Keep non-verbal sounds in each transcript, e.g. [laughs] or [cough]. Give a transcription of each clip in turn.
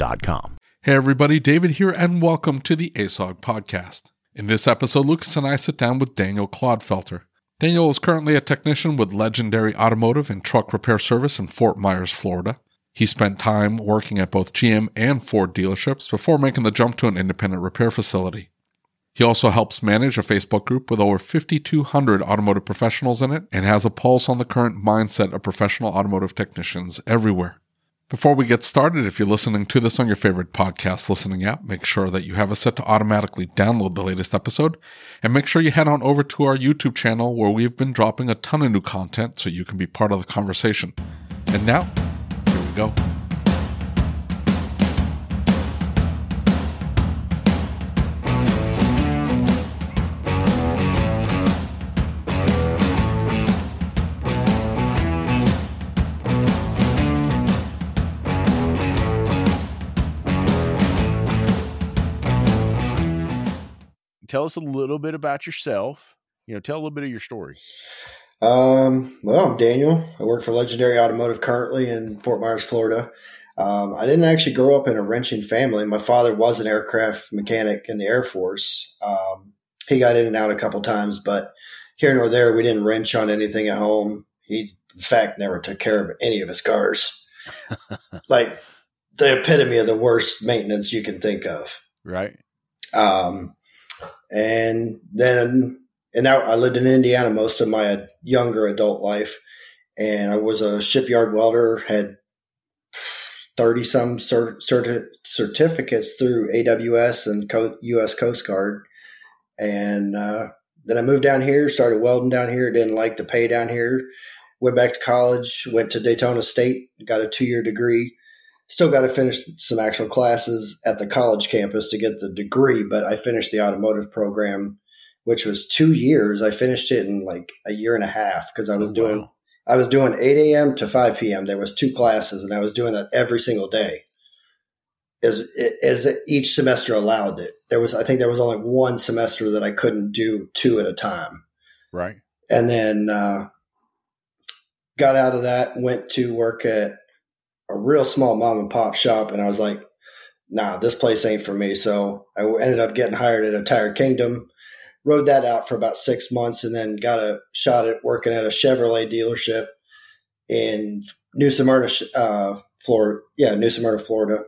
Getshopware.com. Hey everybody, David here, and welcome to the ASOG podcast. In this episode, Lucas and I sit down with Daniel Clodfelter. Daniel is currently a technician with Legendary Automotive and Truck Repair Service in Fort Myers, Florida. He spent time working at both GM and Ford dealerships before making the jump to an independent repair facility. He also helps manage a Facebook group with over 5,200 automotive professionals in it and has a pulse on the current mindset of professional automotive technicians everywhere. Before we get started, if you're listening to this on your favorite podcast listening app, make sure that you have it set to automatically download the latest episode. And make sure you head on over to our YouTube channel where we've been dropping a ton of new content so you can be part of the conversation. And now, here we go. Tell us a little bit about yourself. You know, tell a little bit of your story. Um, well, I'm Daniel. I work for Legendary Automotive currently in Fort Myers, Florida. Um, I didn't actually grow up in a wrenching family. My father was an aircraft mechanic in the Air Force. Um, he got in and out a couple times, but here nor there, we didn't wrench on anything at home. He, in fact, never took care of any of his cars. [laughs] like the epitome of the worst maintenance you can think of. Right. Um, and then, and now I lived in Indiana most of my younger adult life. And I was a shipyard welder, had 30 some cert- cert- certificates through AWS and Co- US Coast Guard. And uh, then I moved down here, started welding down here, didn't like the pay down here. Went back to college, went to Daytona State, got a two year degree still got to finish some actual classes at the college campus to get the degree, but I finished the automotive program, which was two years. I finished it in like a year and a half because I was oh, doing wow. I was doing eight a.m. to five p.m. There was two classes, and I was doing that every single day. As as each semester allowed it, there was I think there was only one semester that I couldn't do two at a time. Right, and then uh, got out of that, went to work at a real small mom and pop shop, and I was like, nah, this place ain't for me. So I ended up getting hired at a Tire Kingdom, rode that out for about six months, and then got a shot at working at a Chevrolet dealership in New Smyrna, uh, Florida. Yeah, New Smyrna, Florida.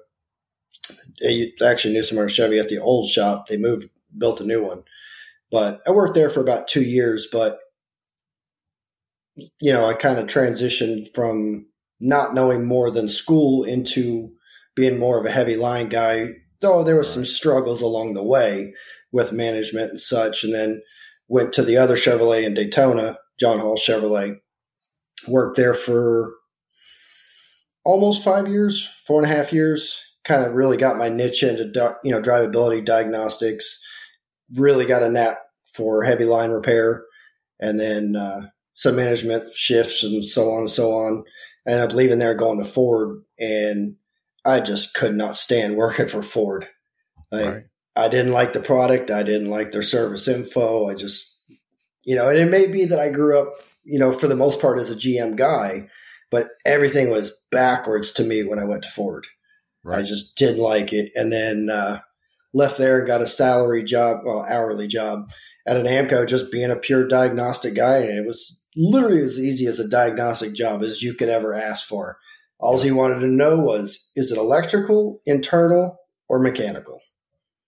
Actually New Smyrna Chevy at the old shop. They moved, built a new one. But I worked there for about two years, but you know, I kind of transitioned from not knowing more than school into being more of a heavy line guy, though there was some struggles along the way with management and such. And then went to the other Chevrolet in Daytona, John Hall Chevrolet. Worked there for almost five years, four and a half years. Kind of really got my niche into you know drivability diagnostics. Really got a knack for heavy line repair, and then uh, some management shifts and so on and so on. I ended up leaving there going to Ford and I just could not stand working for Ford. Like, Right. I didn't like the product. I didn't like their service info. I just, you know, and it may be that I grew up, you know, for the most part as a GM guy, but everything was backwards to me when I went to Ford. I just didn't like it. And then uh, left there and got a salary job, well, hourly job at an AAMCO, just being a pure diagnostic guy. And it was literally as easy as a diagnostic job as you could ever ask for. All he wanted to know was, is it electrical, internal, or mechanical?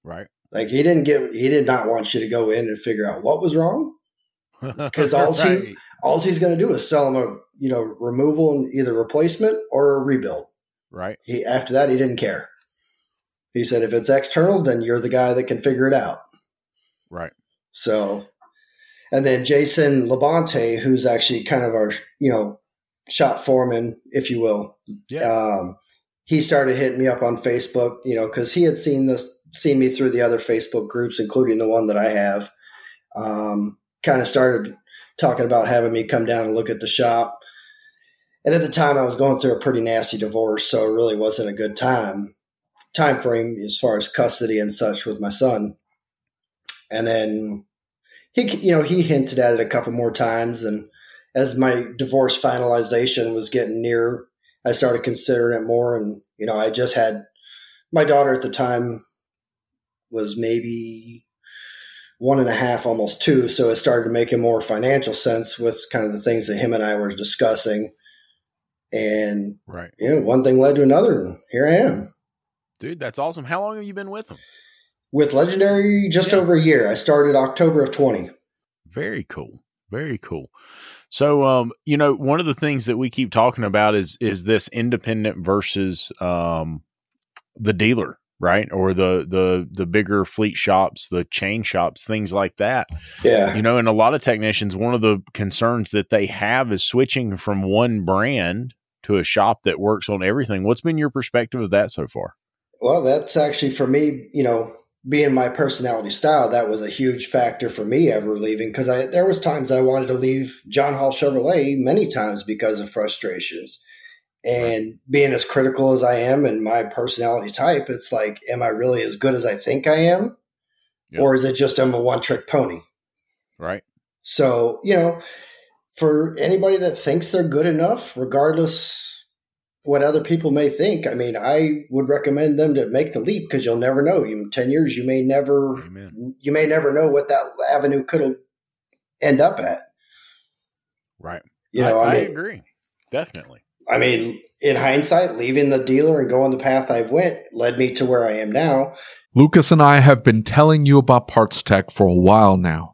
Right. Like he didn't get, he did not want you to go in and figure out what was wrong. [laughs] Because all he- All he's going to do is sell him a, you know, removal and either replacement or a rebuild. Right. He after that he didn't care. He said if it's external, then you're the guy that can figure it out. Right. So, and then Jason Labonte, who's actually kind of our you know shop foreman, if you will. Yeah. Um, he started hitting me up on Facebook, you know, because he had seen this, seen me through the other Facebook groups, including the one that I have. Um, kind of started talking about having me come down and look at the shop. And at the time, I was going through a pretty nasty divorce, so it really wasn't a good time time frame as far as custody and such with my son. And then he, you know, he hinted at it a couple more times, and as my divorce finalization was getting near, I started considering it more. And you know, I just had my daughter at the time was maybe one and a half, almost two. So it started to making more financial sense with kind of the things that him and I were discussing. And Right. you know, one thing led to another, and here I am Dude, that's awesome. How long have you been with them? With Legendary. Just Yeah. over a year. I started October of twenty. Very cool. Very cool. So, um, you know, one of the things that we keep talking about is is this independent versus um, the dealer, right? Or the the the bigger fleet shops, the chain shops, things like that. Yeah, You know, and a lot of technicians, one of the concerns that they have is switching from one brand to a shop that works on everything. What's been your perspective of that so far? Well, that's actually for me, you know, being my personality style, that was a huge factor for me ever leaving because I there was times I wanted to leave John Hall Chevrolet many times because of frustrations. And being as critical as I am and my personality type, it's like, am I really as good as I think I am? Yeah. Or is it just I'm a one trick pony? Right. So, you know, for anybody that thinks they're good enough, regardless what other people may think, I mean, I would recommend them to make the leap because you'll never know. You, in 10 years, you may never, Amen. you may never know what that avenue could end up at. Right. You know, I, I, mean, agree. Definitely. I mean, in hindsight, leaving the dealer and going the path I've went led me to where I am now. Lucas and I have been telling you about PartsTech for a while now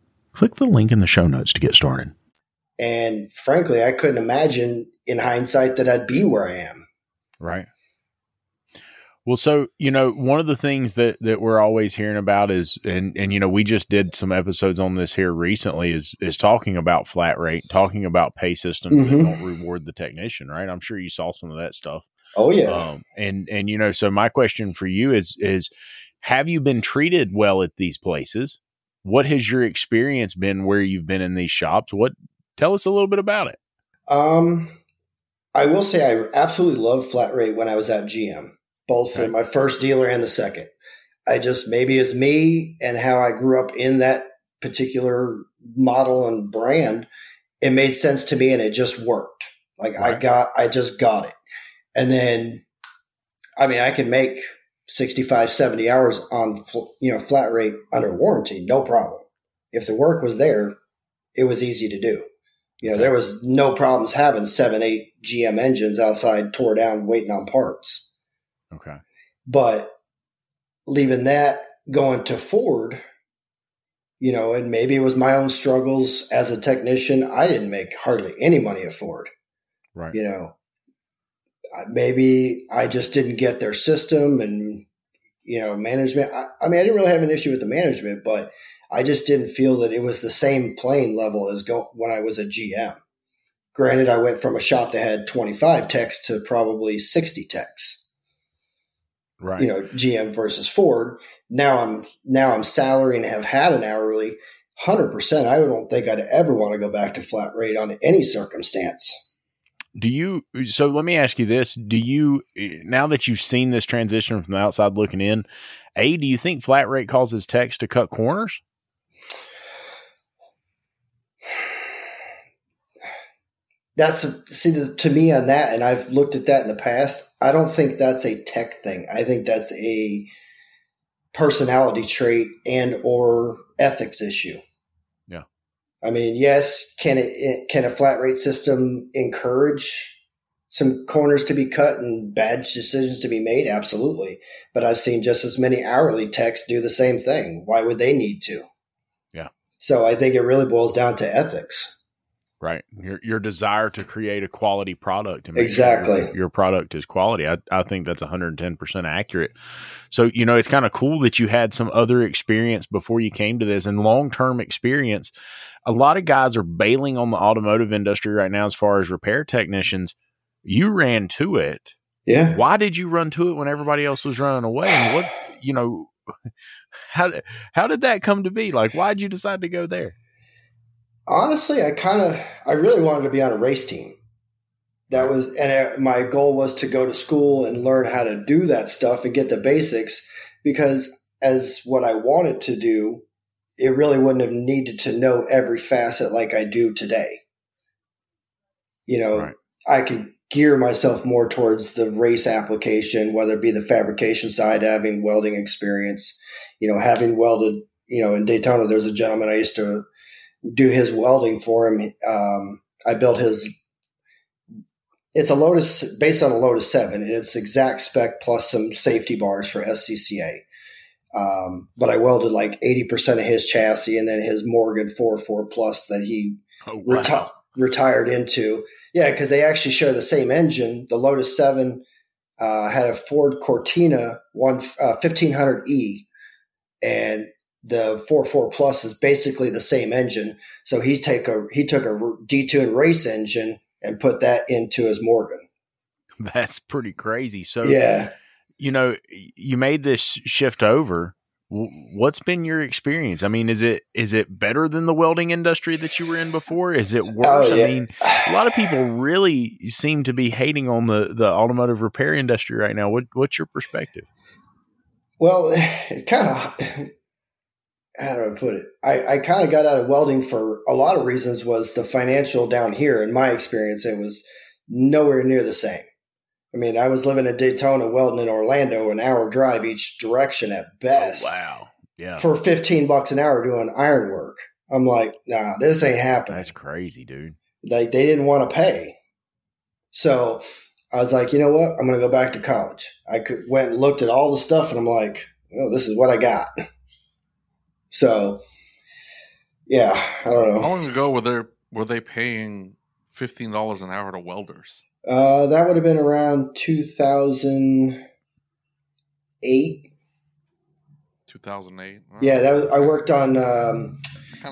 Click the link in the show notes to get started. And frankly, I couldn't imagine in hindsight that I'd be where I am. Right. Well, so you know, one of the things that that we're always hearing about is, and and you know, we just did some episodes on this here recently. Is is talking about flat rate, talking about pay systems Mhm. that don't reward the technician. Right. I'm sure you saw some of that stuff. Oh yeah. Um, and and you know, so my question for you is is have you been treated well at these places? What has your experience been where you've been in these shops? What tell us a little bit about it. Um, I will say I absolutely loved flat rate when I was at GM, both okay. my first dealer and the second. I just maybe it's me and how I grew up in that particular model and brand. It made sense to me and it just worked. Like right. I got, I just got it. And then, I mean, I can make 65, 70 hours on, you know, flat rate under warranty, no problem. If the work was there, it was easy to do. You know, there was no problems having seven, eight GM engines outside tore down waiting on parts. Okay. But leaving that going to Ford, you know, and maybe it was my own struggles as a technician. I didn't make hardly any money at Ford. Right. You know, Uh, maybe I just didn't get their system and, you know, management. I, I mean, I didn't really have an issue with the management, but I just didn't feel that it was the same playing level as go, when I was a GM. Granted, I went from a shop that had 25 techs to probably 60 techs. Right. You know, GM versus Ford. Now I'm now I'm salary and have had an hourly. Hundred percent. I don't think I'd ever want to go back to flat rate on any circumstance. Do you? So let me ask you this: Do you now that you've seen this transition from the outside looking in? A, do you think flat rate causes techs to cut corners? that's see to me on that, and I've looked at that in the past. I don't think that's a tech thing. I think that's a personality trait and or ethics issue. I mean, yes, can it eh, can a flat rate system encourage some corners to be cut and bad decisions to be made? Absolutely. But I've seen just as many hourly techs do the same thing. Why would they need to? Yeah. So I think it really boils down to ethics. Right. Your your desire to create a quality product. exactly. Sure your, your, product is quality. I, I think that's 110% accurate. So, you know, it's kind of cool that you had some other experience before you came to this and long term experience. A lot of guys are bailing on the automotive industry right now as far as repair technicians. You ran to it. Yeah. Why did you run to it when everybody else was running away? And what, you know, [laughs] how, how did that come to be? Like, why did you decide to go there? honestly, I kind of, I really wanted to be on a race team. That was, and uh, my goal was to go to school and learn how to do that stuff and get the basics because as what I wanted to do, it really wouldn't have needed to know every facet like I do today. You know, right. I could gear myself more towards the race application, whether it be the fabrication side, having welding experience, you know, having welded, you know, in Daytona, there's a gentleman I used to do his welding for him. Um, I built his. It's a Lotus based on a Lotus Seven, and it's exact spec plus some safety bars for SCCA. Um, but I welded like eighty percent of his chassis, and then his Morgan four four plus that he oh, wow. reti- retired into. Yeah, because they actually share the same engine. The Lotus Seven uh, had a Ford Cortina one uh, fifteen hundred E, and the 4.4 plus is basically the same engine. So he take a he took a detuned race engine and put that into his Morgan. [laughs] That's pretty crazy. So yeah, you know, you made this shift over. What's been your experience? I mean, is it is it better than the welding industry that you were in before? Is it oh, worse? Oh, yeah. I mean, a lot of people really seem to be hating on the the automotive repair industry right now. What what's your perspective? Well, it kind of how do I put it? I, I kind of got out of welding for a lot of reasons was the financial down here. In my experience, it was nowhere near the same. I mean, I was living in Daytona, welding in Orlando, an hour drive each direction at best. Oh, wow. Yeah. For 15 bucks an hour doing iron work. I'm like, nah, this ain't happening. That's crazy, dude. Like they didn't want to pay. So I was like, you know what? I'm going to go back to college. I could, went and looked at all the stuff and I'm like, well, this is what I got. So, yeah, I don't know. How long ago were they were they paying fifteen dollars an hour to welders? Uh, that would have been around two thousand eight. Two thousand eight. Yeah, that was. I worked on. Um,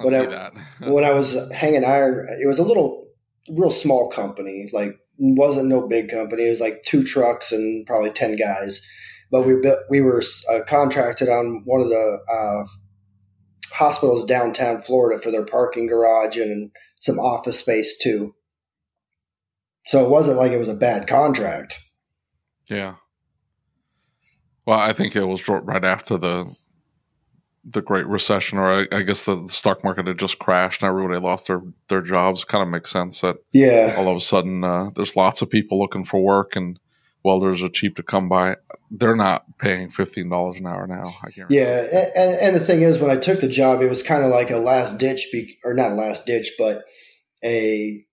when I, [laughs] when I was hanging iron, it was a little, real small company, like wasn't no big company. It was like two trucks and probably ten guys. But we built, we were uh, contracted on one of the uh, hospitals downtown Florida for their parking garage and some office space too. So it wasn't like it was a bad contract. Yeah. Well, I think it was right after the the Great Recession, or I, I, guess the stock market had just crashed and everybody lost their their jobs. Kind of makes sense that yeah, all of a sudden uh, there's lots of people looking for work and welders are cheap to come by. They're not paying fifteen dollars an hour now. I can't. Yeah, and, and the thing is, when I took the job, it was kind of like a last ditch, be, or not a last ditch, but a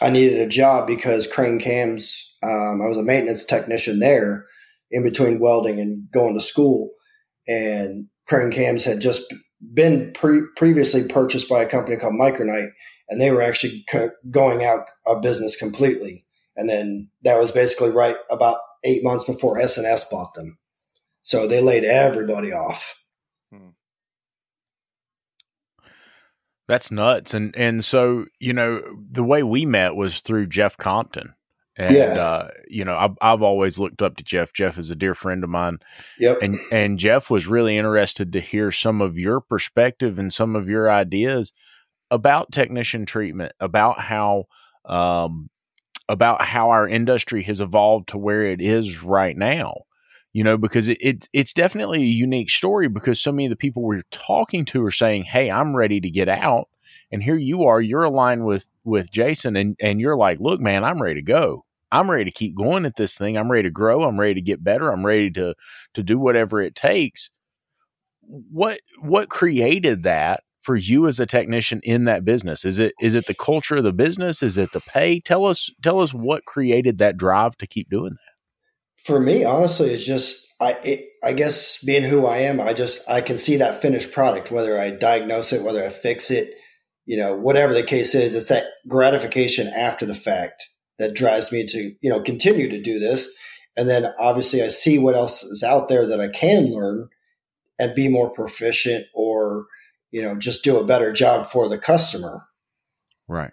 I needed a job because Crane Cams. Um, I was a maintenance technician there in between welding and going to school, and Crane Cams had just been pre- previously purchased by a company called Micronite, and they were actually co- going out of business completely. And then that was basically right about eight months before S&S bought them. So they laid everybody off. Hmm. That's nuts. And and so, you know, the way we met was through Jeff Compton. And yeah. uh, you know, I've, I've always looked up to Jeff. Jeff is a dear friend of mine. Yep. And and Jeff was really interested to hear some of your perspective and some of your ideas about technician treatment, about how um, about how our industry has evolved to where it is right now. You know, because it, it it's definitely a unique story because so many of the people we're talking to are saying, "Hey, I'm ready to get out." and here you are you're aligned with with jason and and you're like look man i'm ready to go. I'm ready to keep going at this thing. I'm ready to grow. I'm ready to get better. I'm ready to to do whatever it takes. What what created that for you as a technician in that business? Is it is it the culture of the business? Is it the pay? Tell us tell us what created that drive to keep doing that for me honestly it's just i it, i guess being who i am i just i can see that finished product whether i diagnose it whether i fix it you know, whatever the case is, it's that gratification after the fact that drives me to, you know, continue to do this. And then obviously I see what else is out there that I can learn and be more proficient or, you know, just do a better job for the customer. Right.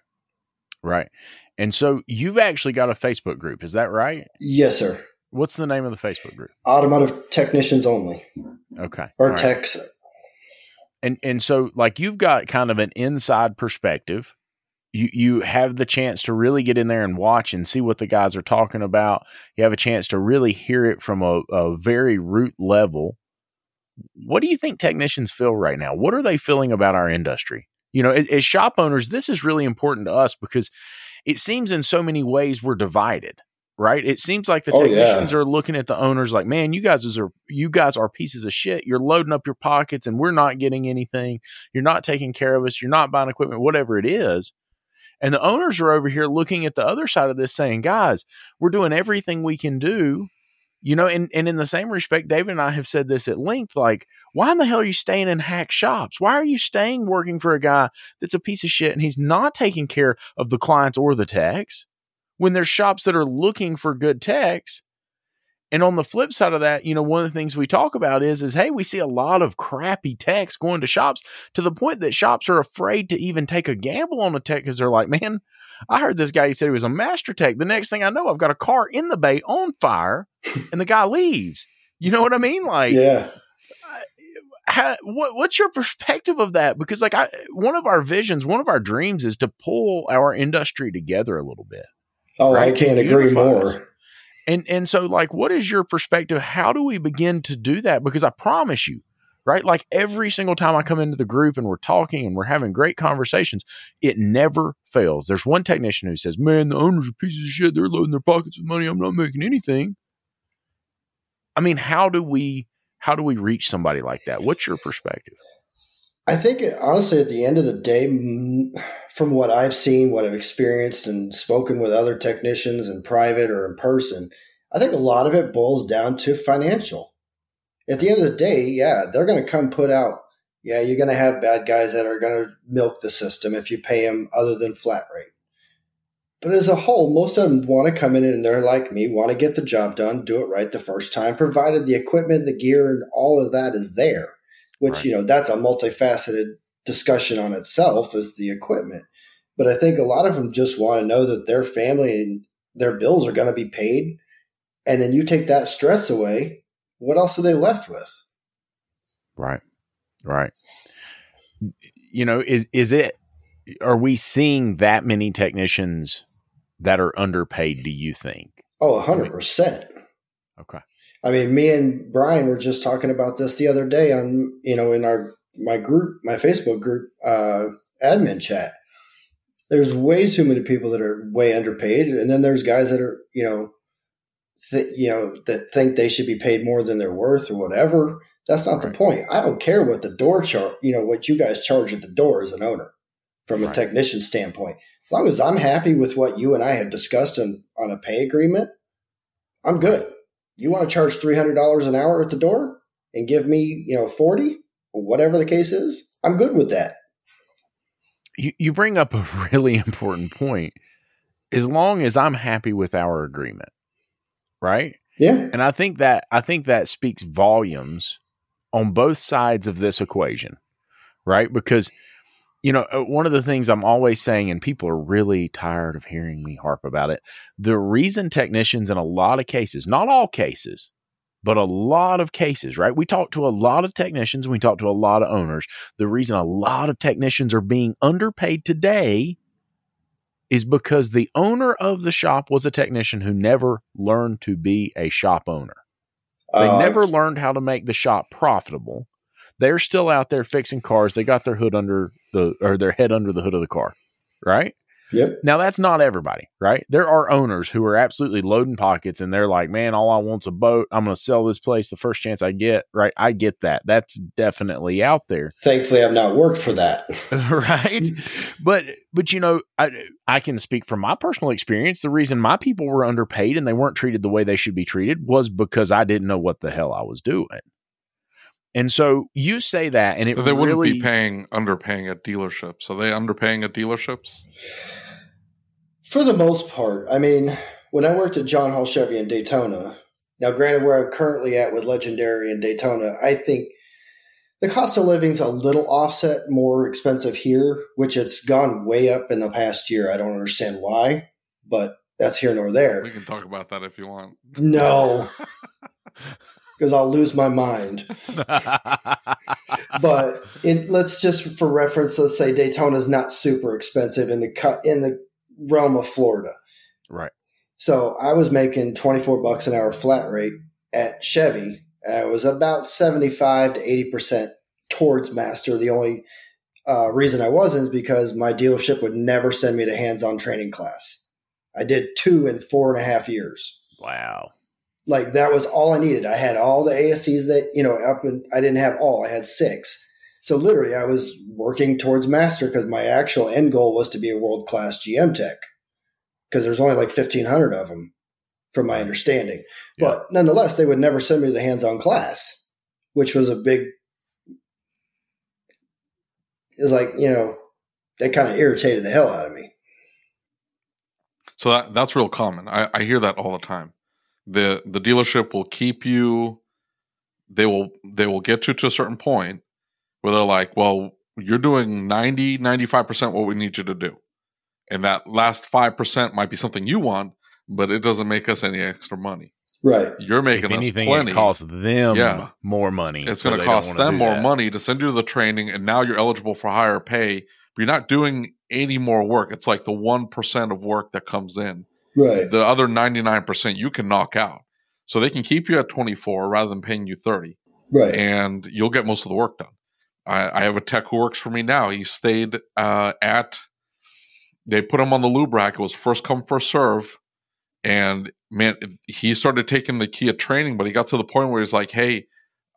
Right. And so you've actually got a Facebook group, is that right? Yes, sir. What's the name of the Facebook group? Automotive Technicians Only. Okay. Or right. techs and and so like you've got kind of an inside perspective you you have the chance to really get in there and watch and see what the guys are talking about you have a chance to really hear it from a, a very root level what do you think technicians feel right now what are they feeling about our industry you know as, as shop owners this is really important to us because it seems in so many ways we're divided right? It seems like the oh, technicians yeah. are looking at the owners like, man, you guys are you guys are pieces of shit. You're loading up your pockets and we're not getting anything. You're not taking care of us. You're not buying equipment, whatever it is. And the owners are over here looking at the other side of this saying, guys, we're doing everything we can do. You know, and, and in the same respect, David and I have said this at length like, why in the hell are you staying in hack shops? Why are you staying working for a guy that's a piece of shit and he's not taking care of the clients or the techs? When there's shops that are looking for good techs. And on the flip side of that, you know, one of the things we talk about is, is hey, we see a lot of crappy techs going to shops to the point that shops are afraid to even take a gamble on a tech because they're like, man, I heard this guy, he said he was a master tech. The next thing I know, I've got a car in the bay on fire and the guy leaves. You know what I mean? Like, yeah. How, what, what's your perspective of that? Because like I, one of our visions, one of our dreams is to pull our industry together a little bit. Oh, right? I can't agree more. And and so like what is your perspective? How do we begin to do that? Because I promise you, right? Like every single time I come into the group and we're talking and we're having great conversations, it never fails. There's one technician who says, Man, the owners are pieces of shit. They're loading their pockets with money. I'm not making anything. I mean, how do we how do we reach somebody like that? What's your perspective? I think honestly, at the end of the day, from what I've seen, what I've experienced, and spoken with other technicians in private or in person, I think a lot of it boils down to financial. At the end of the day, yeah, they're going to come put out. Yeah, you're going to have bad guys that are going to milk the system if you pay them other than flat rate. But as a whole, most of them want to come in and they're like me, want to get the job done, do it right the first time, provided the equipment, the gear, and all of that is there which right. you know that's a multifaceted discussion on itself is the equipment. But I think a lot of them just want to know that their family and their bills are going to be paid. And then you take that stress away. What else are they left with? Right. Right. You know, is is it are we seeing that many technicians that are underpaid, do you think? Oh, 100%. Okay. I mean, me and Brian were just talking about this the other day on, you know, in our my group, my Facebook group uh admin chat. There's way too many people that are way underpaid and then there's guys that are, you know, th- you know, that think they should be paid more than they're worth or whatever. That's not right. the point. I don't care what the door chart, you know, what you guys charge at the door as an owner from right. a technician standpoint. As long as I'm happy with what you and I have discussed on, on a pay agreement, I'm good. You want to charge $300 an hour at the door and give me, you know, 40 or whatever the case is, I'm good with that. You, you bring up a [laughs] really important point. As long as I'm happy with our agreement, right? Yeah. And I think that I think that speaks volumes on both sides of this equation, right? Because you know, uh, one of the things I'm always saying, and people are really tired of hearing me harp about it, the reason technicians in a lot of cases, not all cases, but a lot of cases, right? We talk to a lot of technicians, we talk to a lot of owners. The reason a lot of technicians are being underpaid today is because the owner of the shop was a technician who never learned to be a shop owner. They uh, never learned how to make the shop profitable. They're still out there fixing cars. They got their hood under the or their head under the hood of the car, right? Yep. Now that's not everybody, right? There are owners who are absolutely loading pockets and they're like, "Man, all I want's a boat. I'm going to sell this place the first chance I get." Right? I get that. That's definitely out there. Thankfully, I've not worked for that. [laughs] [laughs] right? But but you know, I I can speak from my personal experience. The reason my people were underpaid and they weren't treated the way they should be treated was because I didn't know what the hell I was doing. And so you say that, and it so they wouldn't be paying underpaying at dealerships. Are they underpaying at dealerships? For the most part, I mean, when I worked at John Hall Chevy in Daytona, now granted, where I'm currently at with Legendary in Daytona, I think the cost of living's a little offset more expensive here, which it's gone way up in the past year. I don't understand why, but that's here nor there. We can talk about that if you want. No. [laughs] because I'll lose my mind. [laughs] but in, let's just for reference, let's say Daytona is not super expensive in the cut in the realm of Florida. Right. So I was making 24 bucks an hour flat rate at Chevy. I was about 75 to 80% towards master. The only uh, reason I wasn't is because my dealership would never send me to hands on training class. I did two in four and a half years. Wow like that was all I needed. I had all the ASEs that, you know, up and I didn't have all, I had six. So literally I was working towards master because my actual end goal was to be a world class GM tech because there's only like 1500 of them from my understanding. Yeah. But nonetheless, they would never send me to the hands on class, which was a big, is like, you know, that kind of irritated the hell out of me. So that, that's real common. I, I hear that all the time the the dealership will keep you. They will they will get you to a certain point where they're like well you're doing 90 95% what we need you to do. And that last 5% might be something you want but it doesn't make us any extra money. Right. You're making if anything, plenty. it costs them yeah. more money it's so going to cost them more that. money to send you to the training and now you're eligible for higher pay. But you're not doing any more work. It's like the 1% of work that comes in Right. The other 99% you can knock out. So they can keep you at 24 rather than paying you 30. Right. And you'll get most of the work done. I, I have a tech who works for me now. He stayed uh, at, they put him on the lube rack. It was first come, first serve. And man, he started taking the Kia training, but he got to the point where he's like, hey,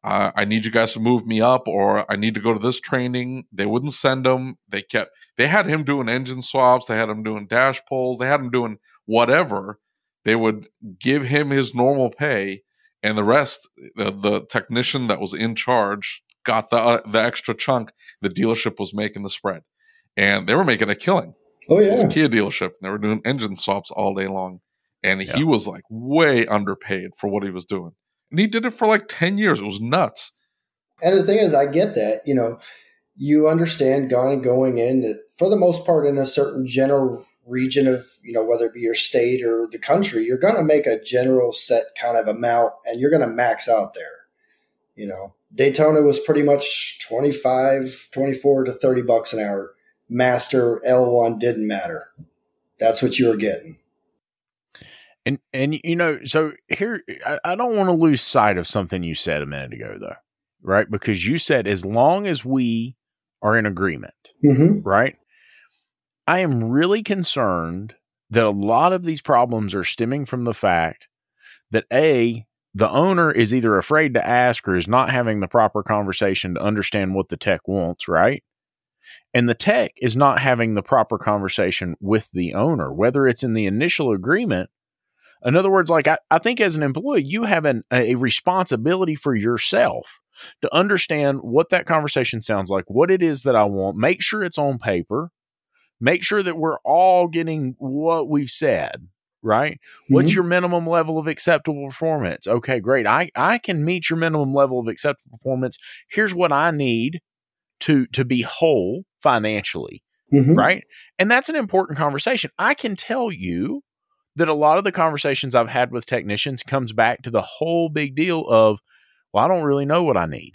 uh, I need you guys to move me up, or I need to go to this training. They wouldn't send him. They kept, they had him doing engine swaps. They had him doing dash pulls. They had him doing whatever, they would give him his normal pay, and the rest, the, the technician that was in charge, got the uh, the extra chunk. The dealership was making the spread, and they were making a killing. Oh yeah, it was a Kia dealership. They were doing engine swaps all day long, and yeah. he was like way underpaid for what he was doing. And he did it for like ten years. It was nuts. And the thing is, I get that. You know, you understand going going in that for the most part in a certain general region of, you know, whether it be your state or the country, you're going to make a general set kind of amount and you're going to max out there. You know, Daytona was pretty much 25, 24 to 30 bucks an hour. Master L1 didn't matter. That's what you were getting. And and you know, so here I, I don't want to lose sight of something you said a minute ago though. Right? Because you said as long as we are in agreement, mm-hmm. right? I am really concerned that a lot of these problems are stemming from the fact that A, the owner is either afraid to ask or is not having the proper conversation to understand what the tech wants, right? And the tech is not having the proper conversation with the owner, whether it's in the initial agreement. In other words, like I, I think as an employee, you have an, a responsibility for yourself to understand what that conversation sounds like, what it is that I want, make sure it's on paper, make sure that we're all getting what we've said right? Mm-hmm. what's your minimum level of acceptable performance? Okay great. I i can meet your minimum level of acceptable performance. Here's what i need to to be whole financially mm-hmm. right? And that's an important conversation. I can tell you that a lot of the conversations i've had with technicians comes back to the whole big deal of well i don't really know what i need.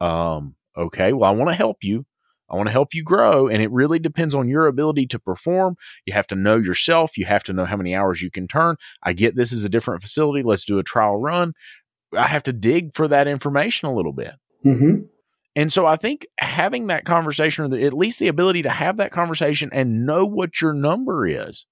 Um okay well i want to help you I want to help you grow. And it really depends on your ability to perform. You have to know yourself. You have to know how many hours you can turn. I get this is a different facility. Let's do a trial run. I have to dig for that information a little bit. Mm-hmm. And so I think having that conversation, or at least the ability to have that conversation and know what your number is,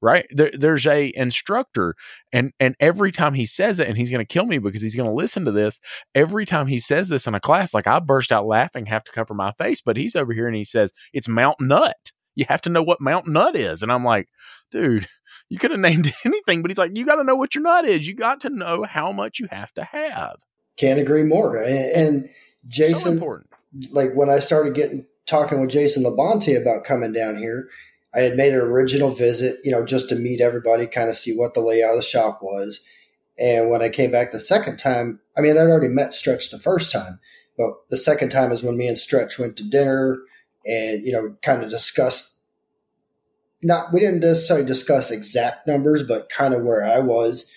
right? There, there's a instructor and and every time he says it and he's going to kill me because he's going to listen to this every time he says this in a class like i burst out laughing have to cover my face but he's over here and he says it's mount nut. You have to know what mount nut is. And i'm like dude you could have named it [laughs] anything but he's like you got to know what your nut is. You got to know how much you have to have. Can't agree more. And, and jason so like when i started getting talking with jason labonte about coming down here I had made an original visit, you know, just to meet everybody, kind of see what the layout of the shop was. And when I came back the second time, I mean, I'd already met Stretch the first time, but the second time is when me and Stretch went to dinner and, you know, kind of discussed not, we didn't necessarily discuss exact numbers, but kind of where I was,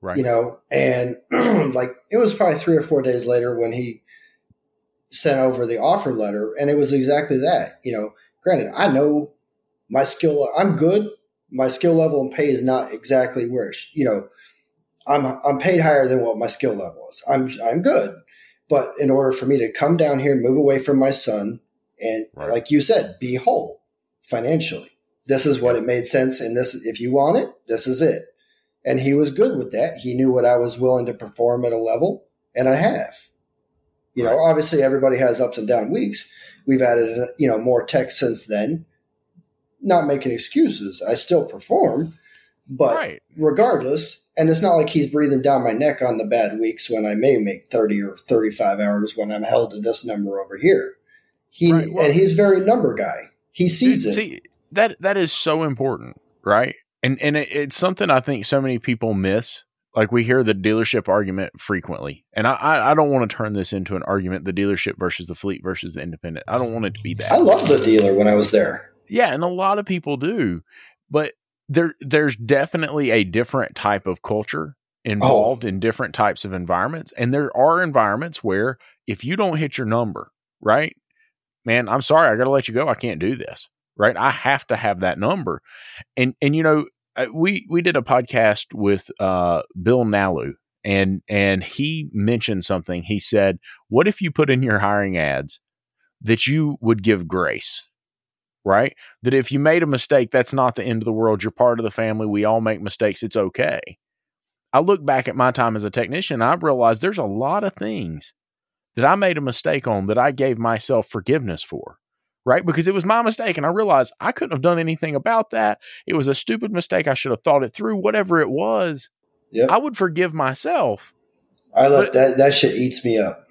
right. you know, and [clears throat] like it was probably three or four days later when he sent over the offer letter and it was exactly that, you know, granted, I know my skill, I'm good. My skill level and pay is not exactly where, you know, I'm, I'm paid higher than what my skill level is. I'm, I'm good. But in order for me to come down here, move away from my son, and right. like you said, be whole financially, this is what it made sense. And this, if you want it, this is it. And he was good with that. He knew what I was willing to perform at a level, and I have. You know, obviously everybody has ups and down weeks. We've added, you know, more tech since then not making excuses. I still perform, but right. regardless, and it's not like he's breathing down my neck on the bad weeks when I may make 30 or 35 hours when I'm held to this number over here. He right. well, and he's very number guy. He sees dude, it. See, that that is so important, right? And and it, it's something I think so many people miss. Like we hear the dealership argument frequently, and I, I, I don't want to turn this into an argument: the dealership versus the fleet versus the independent. I don't want it to be that. I love the dealer when I was there. Yeah, and a lot of people do. But there there's definitely a different type of culture involved oh. in different types of environments. And there are environments where if you don't hit your number, right? Man, I'm sorry, I got to let you go. I can't do this. Right? I have to have that number. And and you know, uh, we we did a podcast with uh Bill Nalu and and he mentioned something. He said, "What if you put in your hiring ads that you would give grace?" Right? That if you made a mistake, that's not the end of the world. You're part of the family. We all make mistakes. It's okay. I look back at my time as a technician, I realized there's a lot of things that I made a mistake on that I gave myself forgiveness for, right? Because it was my mistake. And I realized I couldn't have done anything about that. It was a stupid mistake. I should have thought it through, whatever it was. Yep. I would forgive myself. I let that, that shit eats me up.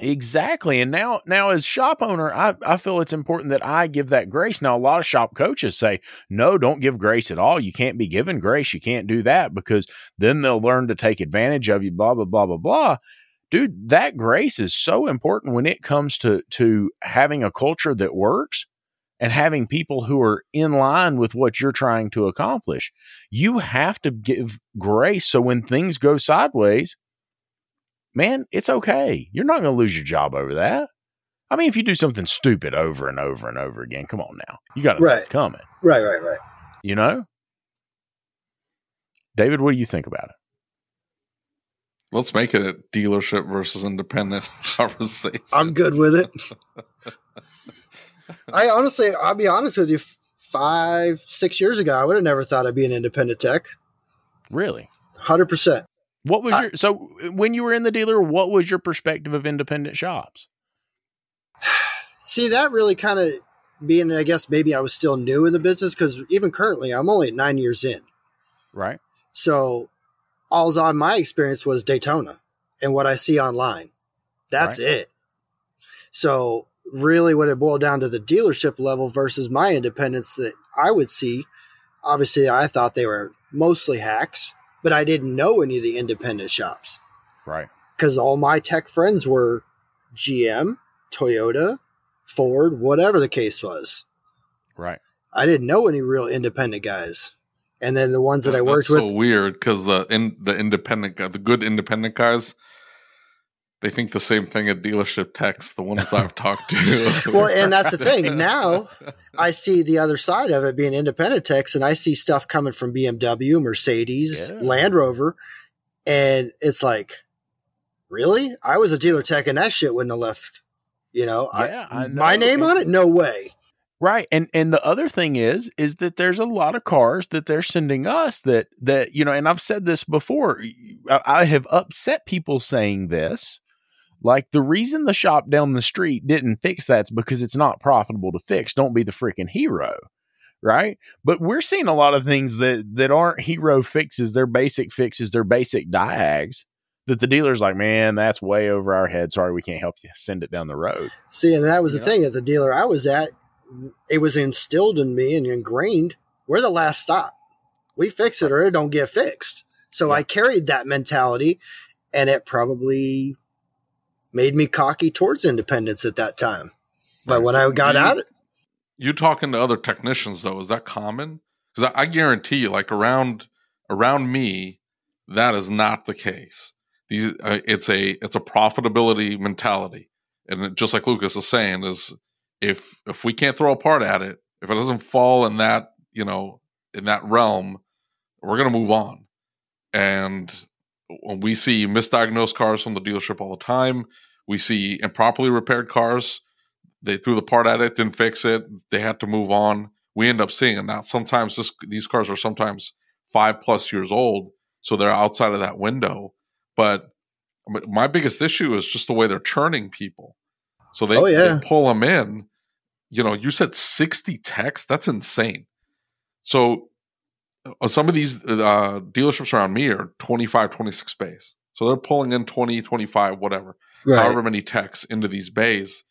Exactly. And now now as shop owner, I, I feel it's important that I give that grace. Now a lot of shop coaches say, no, don't give grace at all. You can't be given grace. You can't do that because then they'll learn to take advantage of you, blah, blah, blah, blah, blah. Dude, that grace is so important when it comes to to having a culture that works. and having people who are in line with what you're trying to accomplish. You have to give grace so when things go sideways, man, it's okay. You're not going to lose your job over that. I mean, if you do something stupid over and over and over again, come on now. You got to right. it's coming. Right, right, right. You know? David, what do you think about it? Let's make it a dealership versus independent [laughs] conversation. I'm good with it. [laughs] I honestly, I'll be honest with you, five, six years ago, I would have never thought I'd be an independent tech. Really? 100%. What was I, your, so when you were in the dealer, what was your perspective of independent shops? See, that really kind of being, I guess maybe I was still new in the business because even currently I'm only nine years in. Right. So all's on my experience was Daytona and what I see online. That's right. it. So really what it boiled down to the dealership level versus my independence that I would see. Obviously, I thought they were mostly hacks, but I didn't know any of the independent shops. Right. Because all my tech friends were GM, Toyota, Ford, whatever the case was. Right. I didn't know any real independent guys. And then the ones that, that I worked so with. so weird because the in the independent the good independent guys, they think the same thing at dealership techs, the ones I've [laughs] talked to. well, and that's the thing. [laughs] Now I see the other side of it being independent techs, and I see stuff coming from BMW, Mercedes, yeah. Land Rover, and it's like, really? I was a dealer tech, and that shit wouldn't have left. You know, yeah, I, I know. my name on it? No way. Right. And and the other thing is is that there's a lot of cars that they're sending us that that you know, and I've said this before. I, I have upset people saying this like the reason the shop down the street didn't fix that's because it's not profitable to fix. Don't be the freaking hero. Right. But we're seeing a lot of things that, that aren't hero fixes. They're basic fixes. They're basic diags that the dealer's like, man, that's way over our head. Sorry, we can't help you. Send it down the road. See, and that was the thing at the dealer I was at. It was instilled in me and ingrained. We're the last stop. We fix it or it don't get fixed. So yeah. I carried that mentality and it probably made me cocky towards independence at that time. But when I got you, out, you talking to other technicians though, is that common? Because I, I, guarantee you, like around around me, that is not the case. These, uh, it's a it's a profitability mentality, and it, just like Lucas is saying, is if if we can't throw a part at it, if it doesn't fall in that you know in that realm, we're gonna move on. And we see misdiagnosed cars from the dealership all the time. We see improperly repaired cars. They threw the part at it, didn't fix it. They had to move on. We end up seeing it now. Sometimes this, these cars are sometimes five plus years old, so they're outside of that window. But my biggest issue is just the way they're churning people. So they, oh, yeah. they pull them in. You know, you said 60 techs. That's insane. So uh, some of these uh, dealerships around me are 25, 26 bays. So they're pulling in 20, 25, whatever right. however many techs into these bays.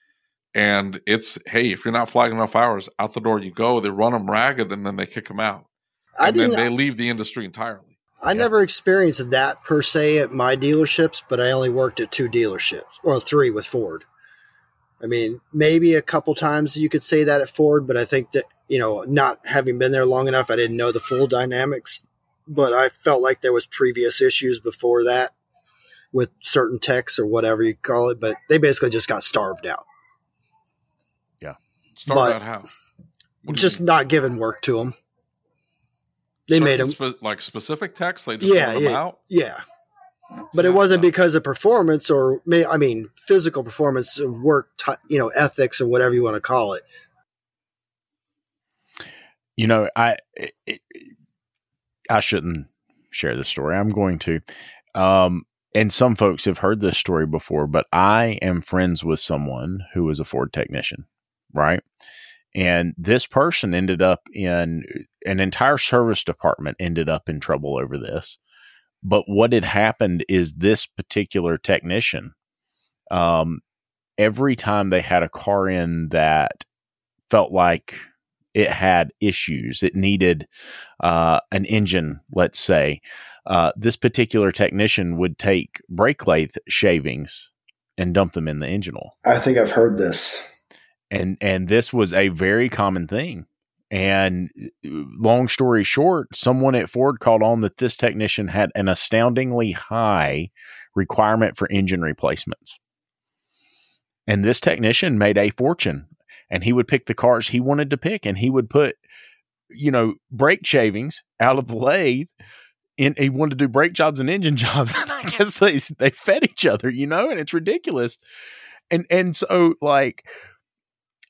And it's, hey, if you're not flagging enough hours, out the door you go. They run them ragged and then they kick them out. And then they leave the industry entirely. I yeah. never experienced that per se at my dealerships, but I only worked at two dealerships or three with Ford. I mean, maybe a couple times you could say that at Ford, but I think that, you know, not having been there long enough, I didn't know the full dynamics. But I felt like there was previous issues before that with certain techs or whatever you call it, but they basically just got starved out. Yeah. Starved out how? Just not giving work to them. They certain made them spe- like specific techs. They just yeah, yeah, out. Yeah. But it wasn't because of performance or I mean physical performance, work, you know, ethics or whatever you want to call it. You know, I it, I shouldn't share this story. I'm going to. Um, and some folks have heard this story before, but I am friends with someone who was a Ford technician, right? And this person ended up in an entire service department ended up in trouble over this. But what had happened is this particular technician, um, every time they had a car in that felt like it had issues, it needed uh, an engine, let's say, uh, this particular technician would take brake lathe shavings and dump them in the engine oil. I think I've heard this. and and this was a very common thing. And long story short, someone at Ford called on that this technician had an astoundingly high requirement for engine replacements. And this technician made a fortune and he would pick the cars he wanted to pick and he would put, you know, brake shavings out of the lathe. And he wanted to do brake jobs and engine [laughs] jobs. And I guess they they fed each other, you know, and it's ridiculous. And and so like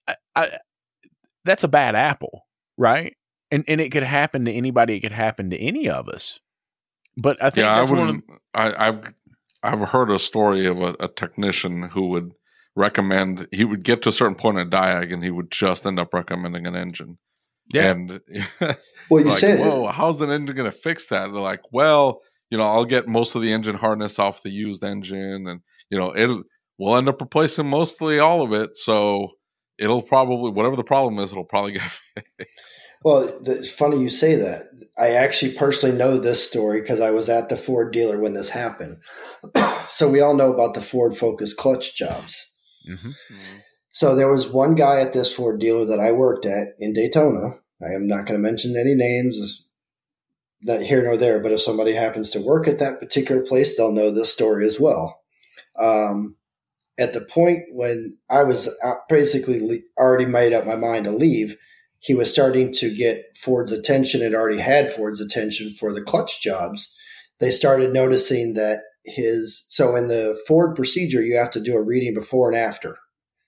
I, I, that's a bad apple, right? And and it could happen to anybody. It could happen to any of us. But I think yeah, that's I one of wouldn't. I, I've I've heard a story of a, a technician who would recommend he would get to a certain point in diag and he would just end up recommending an engine. Yeah. And [laughs] Well, you like, said whoa, how's an engine going to fix that? They're like, well, you know, I'll get most of the engine harness off the used engine, and you know, it'll we'll end up replacing mostly all of it. So it'll probably whatever the problem is, it'll probably [laughs] get fixed. Well, it's funny you say that. I actually personally know this story because I was at the Ford dealer when this happened. [clears throat] so we all know about the Ford Focus clutch jobs. mm-hmm. So there was one guy at this Ford dealer that I worked at in Daytona. I am not going to mention any names, not here nor there, but if somebody happens to work at that particular place, they'll know this story as well. Um, at the point when I was uh, basically already made up my mind to leave, he was starting to get Ford's attention and already had Ford's attention for the clutch jobs. They started noticing that his, so in the Ford procedure, you have to do a reading before and after.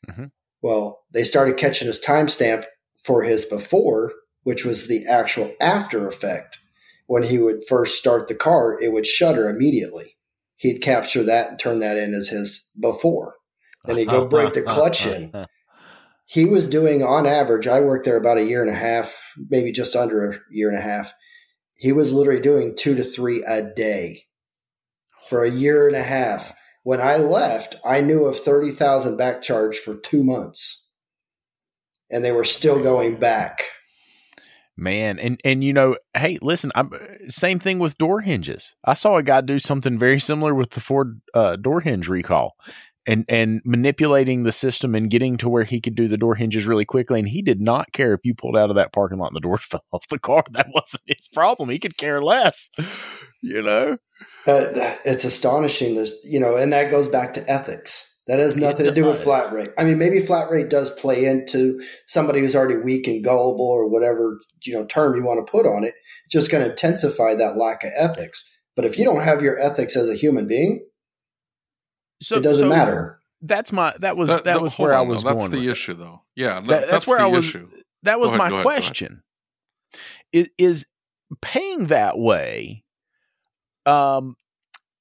Mhm. Well, they started catching his timestamp for his before, which was the actual after effect. When he would first start the car, it would shudder immediately. He'd capture that and turn that in as his before. Then he'd go [laughs] break the clutch in. He was doing on average, I worked there about a year and a half, maybe just under a year and a half. He was literally doing two to three a day for a year and a half. When I left, I knew of 30,000 back charge for two months. And they were still going back. Man, and and you know, hey, listen, I'm same thing with door hinges. I saw a guy do something very similar with the Ford uh, door hinge recall, and and manipulating the system and getting to where he could do the door hinges really quickly. And he did not care if you pulled out of that parking lot and the door [laughs] fell off the car. That wasn't his problem. He could care less, [laughs] you know. Uh, it's astonishing. There's, you know, and that goes back to ethics. That has nothing to do with flat rate. I mean, maybe flat rate does play into somebody who's already weak and gullible or whatever, you know, term you want to put on it. Just going to intensify that lack of ethics. But if you don't have your ethics as a human being, So it doesn't so matter. That's my that was that, That- was hold where I was though. going. That's the with it. issue, though. Yeah, That- that's, that's where the I was- issue. that was ahead, my go ahead, go question is, is paying that way um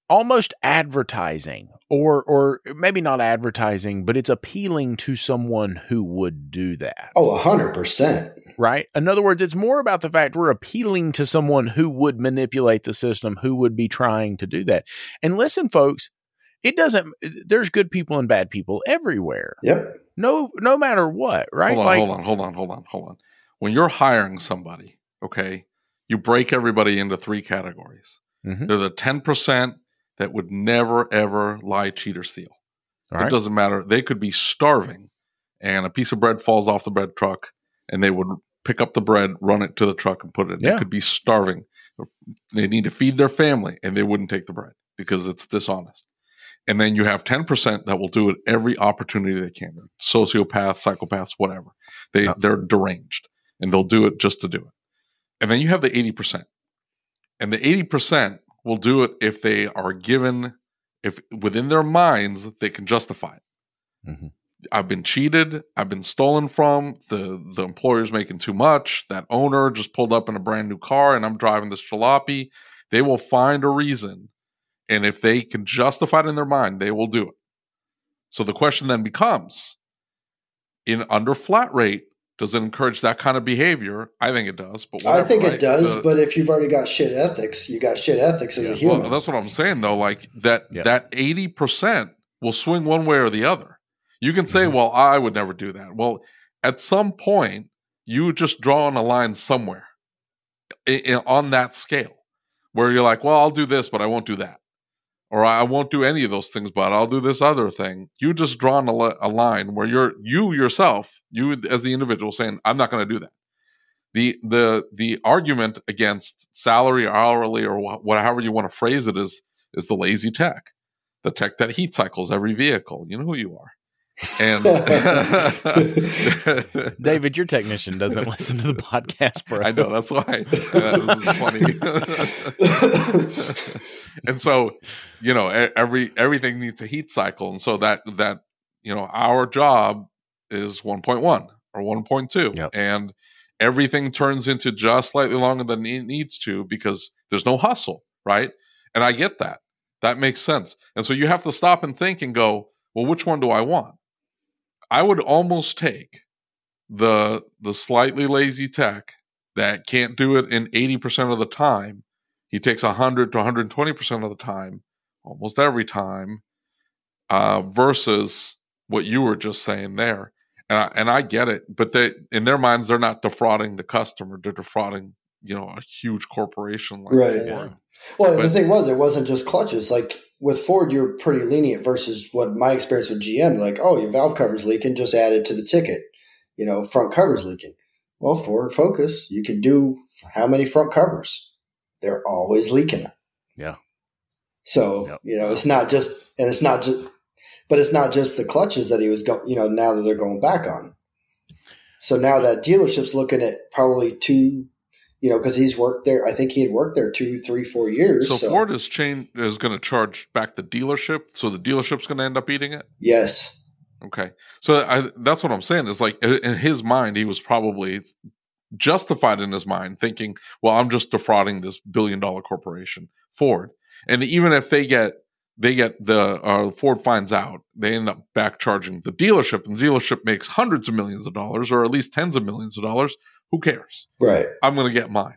almost advertising or or maybe not advertising but it's appealing to someone who would do that Oh, a hundred percent. right in other words it's more about the fact we're appealing to someone who would manipulate the system who would be trying to do that and listen folks it doesn't there's good people and bad people everywhere Yep. no no matter what right Hold on, like hold on, hold on, hold on, hold on. When you're hiring somebody, okay, you break everybody into three categories. Mhm. They're the ten percent that would never ever lie, cheat, or steal. all It right doesn't matter. They could be starving, and a piece of bread falls off the bread truck, and they would pick up the bread, run it to the truck, and put it. in. Yeah. They could be starving. They need to feed their family, and they wouldn't take the bread because it's dishonest. And then you have ten percent that will do it every opportunity they can. Sociopaths, psychopaths, whatever. They Yeah. they're deranged, and they'll do it just to do it. And then you have the eighty percent, and the eighty percent will do it if they are given if within their minds they can justify it. Mhm. I've been cheated. I've been stolen from. The the employer's making too much. That owner just pulled up in a brand new car, and I'm driving this jalopy. They will find a reason, and if they can justify it in their mind, they will do it. So the question then becomes: in under flat rate, does it encourage that kind of behavior? I think it does. But I think right? it does, The- but if you've already got shit ethics, you got shit ethics as a human. well, that's what I'm saying though. Like that Yeah. that eighty percent will swing one way or the other. You can say, Mhm. "Well, I would never do that." Well, at some point, you just draw on a line somewhere i- i- on that scale where you're like, "Well, I'll do this, but I won't do that." Or I won't do any of those things, but I'll do this other thing. You just drawn a, a line where you're you yourself, you as the individual, saying, "I'm not going to do that." The the the argument against salary, hourly, or whatever you want to phrase it is is the lazy tech, the tech that heat cycles every vehicle. You know who you are. And [laughs] David, your technician doesn't listen to the podcast, bro. I know that's why uh, this is funny. [laughs] and so, you know, every everything needs a heat cycle, and so that that you know our job is 1.1 or 1.2, yep. and everything turns into just slightly longer than it needs to because there's no hustle, right? And I get that. That makes sense. And so you have to stop and think and go, well, which one do I want? I would almost take the the slightly lazy tech that can't do it in 80% of the time. He takes 100 to 120% of the time, almost every time, uh, versus what you were just saying there. And I, and I get it, but they in their minds they're not defrauding the customer; they're defrauding you know a huge corporation like right. Ford. Yeah. Well, but, the thing was, it wasn't just clutches. Like with Ford, you're pretty lenient versus what my experience with GM. Like, oh, your valve cover's leaking, just add it to the ticket. You know, front cover's leaking. Well, Ford Focus, you can do how many front covers? They're always leaking. Yeah. So yep. you know, it's not just, and it's not just, but it's not just the clutches that he was going. You know, now that they're going back on. So now that dealership's looking at probably two you know, because he's worked there. I think he had worked there two, three, four years. So, so. Ford is chain is going to charge back the dealership, so the dealership's going to end up eating it. Yes. Okay, so I, that's what I'm saying. Is like in his mind, he was probably justified in his mind, thinking, "Well, I'm just defrauding this billion dollar corporation, Ford." And even if they get they get the uh, Ford finds out, they end up back charging the dealership, and the dealership makes hundreds of millions of dollars, or at least tens of millions of dollars. Who cares? Right. I'm going to get mine.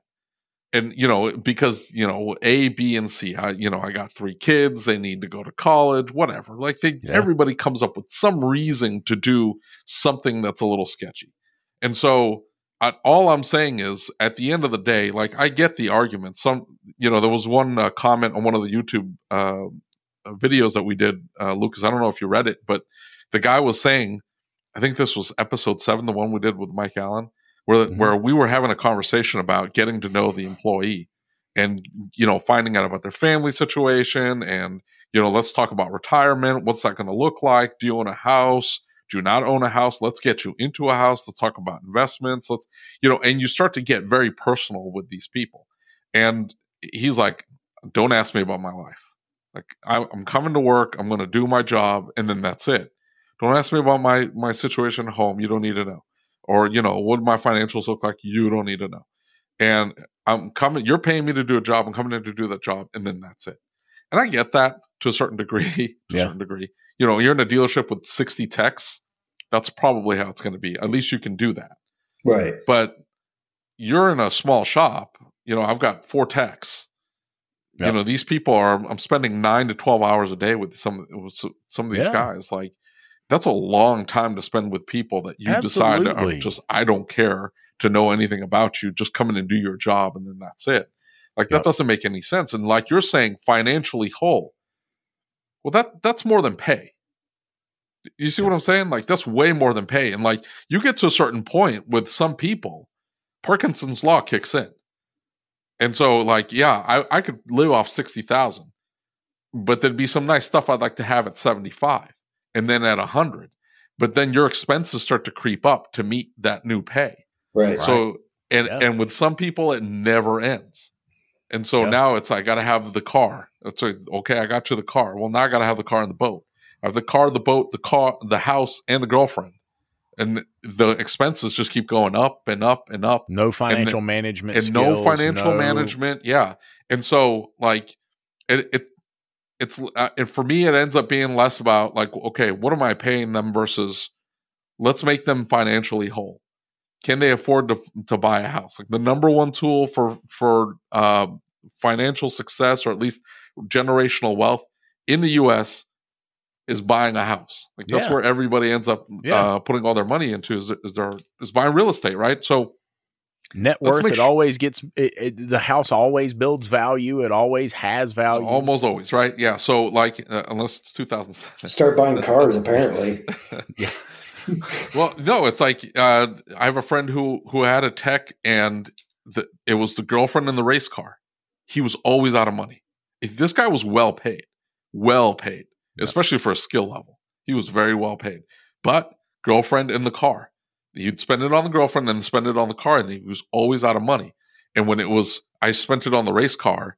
And, you know, because, you know, A, B, and C, I, you know, I got three kids. They need to go to college, whatever. Like, they, yeah. everybody comes up with some reason to do something that's a little sketchy. And so, I, all I'm saying is, at the end of the day, like, I get the argument. Some, you know, there was one uh, comment on one of the YouTube uh, videos that we did, uh, Lucas. I don't know if you read it, but the guy was saying, I think this was episode seven, the one we did with Mike Allen where mm-hmm. where we were having a conversation about getting to know the employee and you know finding out about their family situation and you know let's talk about retirement. What's that going to look like? Do you own a house? Do you not own a house? Let's get you into a house. Let's talk about investments. Let's you know and you start to get very personal with these people. And he's like don't ask me about my life. Like I, i'm coming to work. I'm going to do my job and then that's it. Don't ask me about my my situation at home. You don't need to know or you know what my financials look like? You don't need to know. And i'm coming you're paying me to do a job i'm coming in to do that job and then that's it. And i get that to a certain degree [laughs] to yeah. a certain degree. You know you're in a dealership with 60 techs that's probably how it's going to be. At least you can do that. Right. But you're in a small shop you know i've got four techs. Yep. you know these people are i'm spending 9 to 12 hours a day with some with some of these yeah. guys like that's a long time to spend with people that you Absolutely. decide to just I don't care to know anything about you. Just come in and do your job, and then that's it. Like that yep. doesn't make any sense. And like you're saying, financially whole. Well, that that's more than pay. You see yep. what I'm saying? Like that's way more than pay. And like you get to a certain point with some people, Parkinson's law kicks in. And so, like, yeah, I, I could live off sixty thousand, but there'd be some nice stuff I'd like to have at seventy five and then at 100 but then your expenses start to creep up to meet that new pay. Right. So and yeah. and with some people it never ends. And so yeah. now it's i gotta have the car. It's like okay i got you the car. Well now i gotta have the car and the boat. I have the car the boat the car the house and the girlfriend. And the expenses just keep going up and up and up. No financial and, management and skills, no financial no... management yeah. And so like it, it it's uh, and for me it ends up being less about like okay what am i paying them versus let's make them financially whole can they afford to to buy a house like the number one tool for for uh, financial success or at least generational wealth in the us is buying a house like that's yeah. where everybody ends up yeah. uh, putting all their money into is, is their is buying real estate right so Net worth, it always gets it, it, the house always builds value. It always has value. Almost always, right? Yeah. So, like, uh, unless it's 2007. [laughs] Start buying cars, apparently. [laughs] yeah. well, no, it's like uh, I have a friend who who had a tech, and the, it was the girlfriend in the race car. He was always out of money. If this guy was well paid, well paid, yeah. especially for a skill level, he was very well paid. But girlfriend in the car, He'd spend it on the girlfriend and spend it on the car, and he was always out of money. And when it was, I spent it on the race car,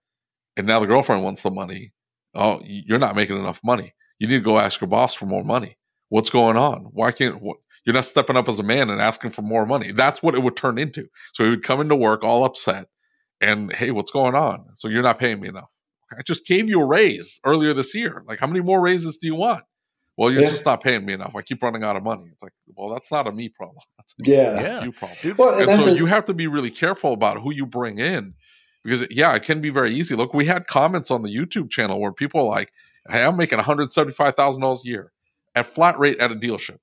and now the girlfriend wants the money. Oh, you're not making enough money. You need to go ask your boss for more money. What's going on? Why can't what, you're not stepping up as a man and asking for more money? That's what it would turn into. So he would come into work all upset, and hey, what's going on? So you're not paying me enough. I just gave you a raise earlier this year. Like, how many more raises do you want? Well, you're yeah. just not paying me enough. I keep running out of money. It's like, well, that's not a me problem. [laughs] That's a yeah. you problem. Well, and, and so a- you have to be really careful about who you bring in because, yeah, it can be very easy. Look, we had comments on the YouTube channel where people are like, hey, I'm making $175,000 a year at flat rate at a dealership.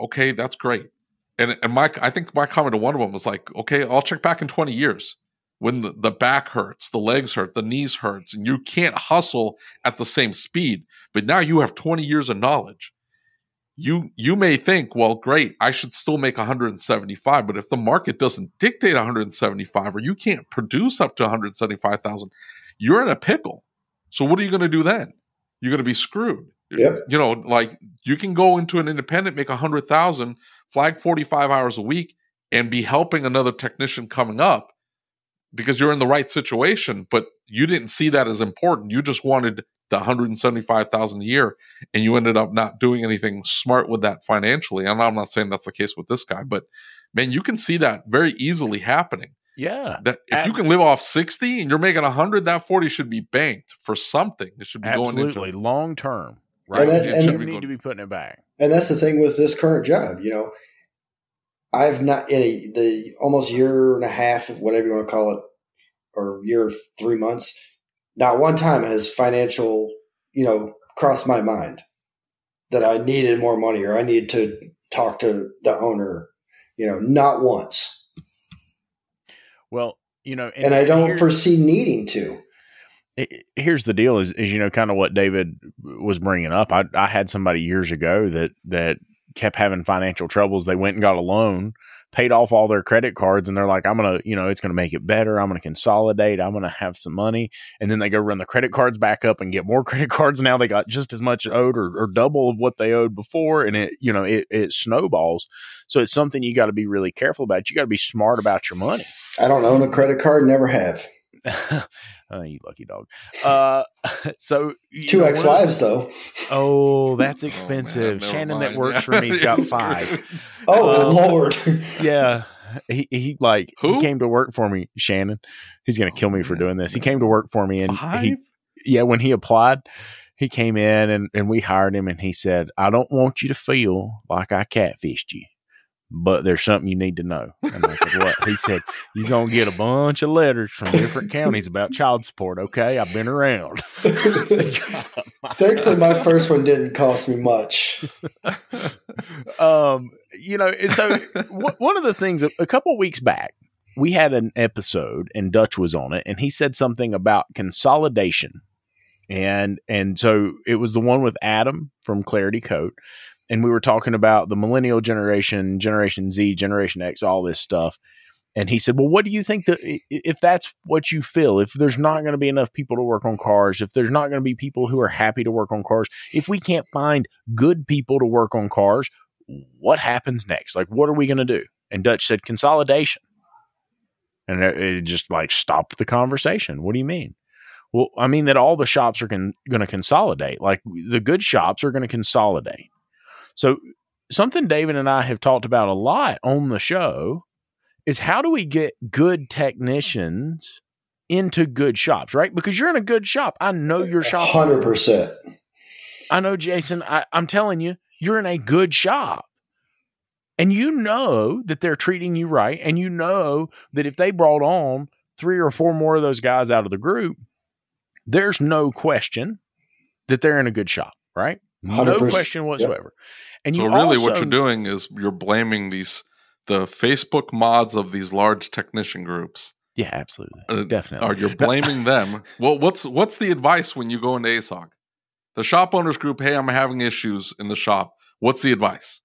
Okay, that's great. And, and my, I think my comment to one of them was like, okay, I'll check back in 20 years when the, the back hurts, the legs hurt, the knees hurts, and you can't hustle at the same speed. But now you have 20 years of knowledge. You you may think, well, great, I should still make 175, but if the market doesn't dictate 175 or you can't produce up to 175,000, you're in a pickle. So what are you going to do then? You're going to be screwed. Yep. You know, like you can go into an independent, make 100,000, flag 45 hours a week and be helping another technician coming up because you're in the right situation, but you didn't see that as important. You just wanted the 175,000 a year and you ended up not doing anything smart with that financially. And I'm not saying that's the case with this guy, but man, you can see that very easily happening. Yeah. That if and, you can live off 60 and you're making 100, that 40 should be banked for something. It should be absolutely. going into long term. Right. And, that, and you need to be putting it back. And that's the thing with this current job, you know, I've not in a, the almost year and a half, of whatever you want to call it, or year three months. Not one time has financial, you know, crossed my mind that I needed more money or I needed to talk to the owner. You know, not once. Well, you know, and, and I don't foresee needing to. Here's the deal: is, is you know, kind of what David was bringing up. I, I had somebody years ago that that kept having financial troubles. They went and got a loan, paid off all their credit cards, and they're like, I'm going to, you know, it's going to make it better. I'm going to consolidate. I'm going to have some money. And then they go run the credit cards back up and get more [laughs] credit cards. Now they got just as much owed or, or double of what they owed before. And it, you know, it, it snowballs. So it's something you got to be really careful about. You got to be smart about your money. I don't own a credit card, never have. [laughs] oh, you lucky dog. Uh, [laughs] so two ex wives though. Oh, that's expensive. Oh, man, Shannon mind. that works for me's [laughs] got five. oh um, Lord. yeah. He he like Who? he came to work for me, Shannon. He's gonna kill me oh, for doing this. He came to work for me and five? he yeah, when he applied, he came in and, and we hired him and he said, I don't want you to feel like I catfished you but there's something you need to know. And I said, What? He said, You're going to get a bunch of letters from different counties about child support. Okay. I've been around. [laughs] Thankfully, my first one didn't cost me much. [laughs] um, you know, so w- one of the things, a couple weeks back, we had an episode and Dutch was on it, and he said something about consolidation. And and so it was the one with Adam from Clarity Coat and we were talking about the millennial generation, Generation Z, Generation X, all this stuff. And he said, "Well, what do you think that if that's what you feel, if there's not going to be enough people to work on cars, if there's not going to be people who are happy to work on cars, if we can't find good people to work on cars, what happens next? Like, what are we going to do?" And Dutch said, "Consolidation." And it just like stopped the conversation. What do you mean? Well, I mean that all the shops are con- going to consolidate. Like the good shops are going to consolidate. So, something David and I have talked about a lot on the show is how do we get good technicians into good shops, right? Because you're in a good shop. I know your shop. 100%. I know, Jason, I, I'm telling you, you're in a good shop. And you know that they're treating you right. And you know that if they brought on three or four more of those guys out of the group, there's no question that they're in a good shop, right? No question whatsoever. Yep. And so really, also, what you're doing is you're blaming these the Facebook mods of these large technician groups Yeah, absolutely. uh, Definitely. are you're blaming them. Well, what's what's the advice when you go into ASOG? The shop owners group, hey, I'm having issues in the shop. What's the advice?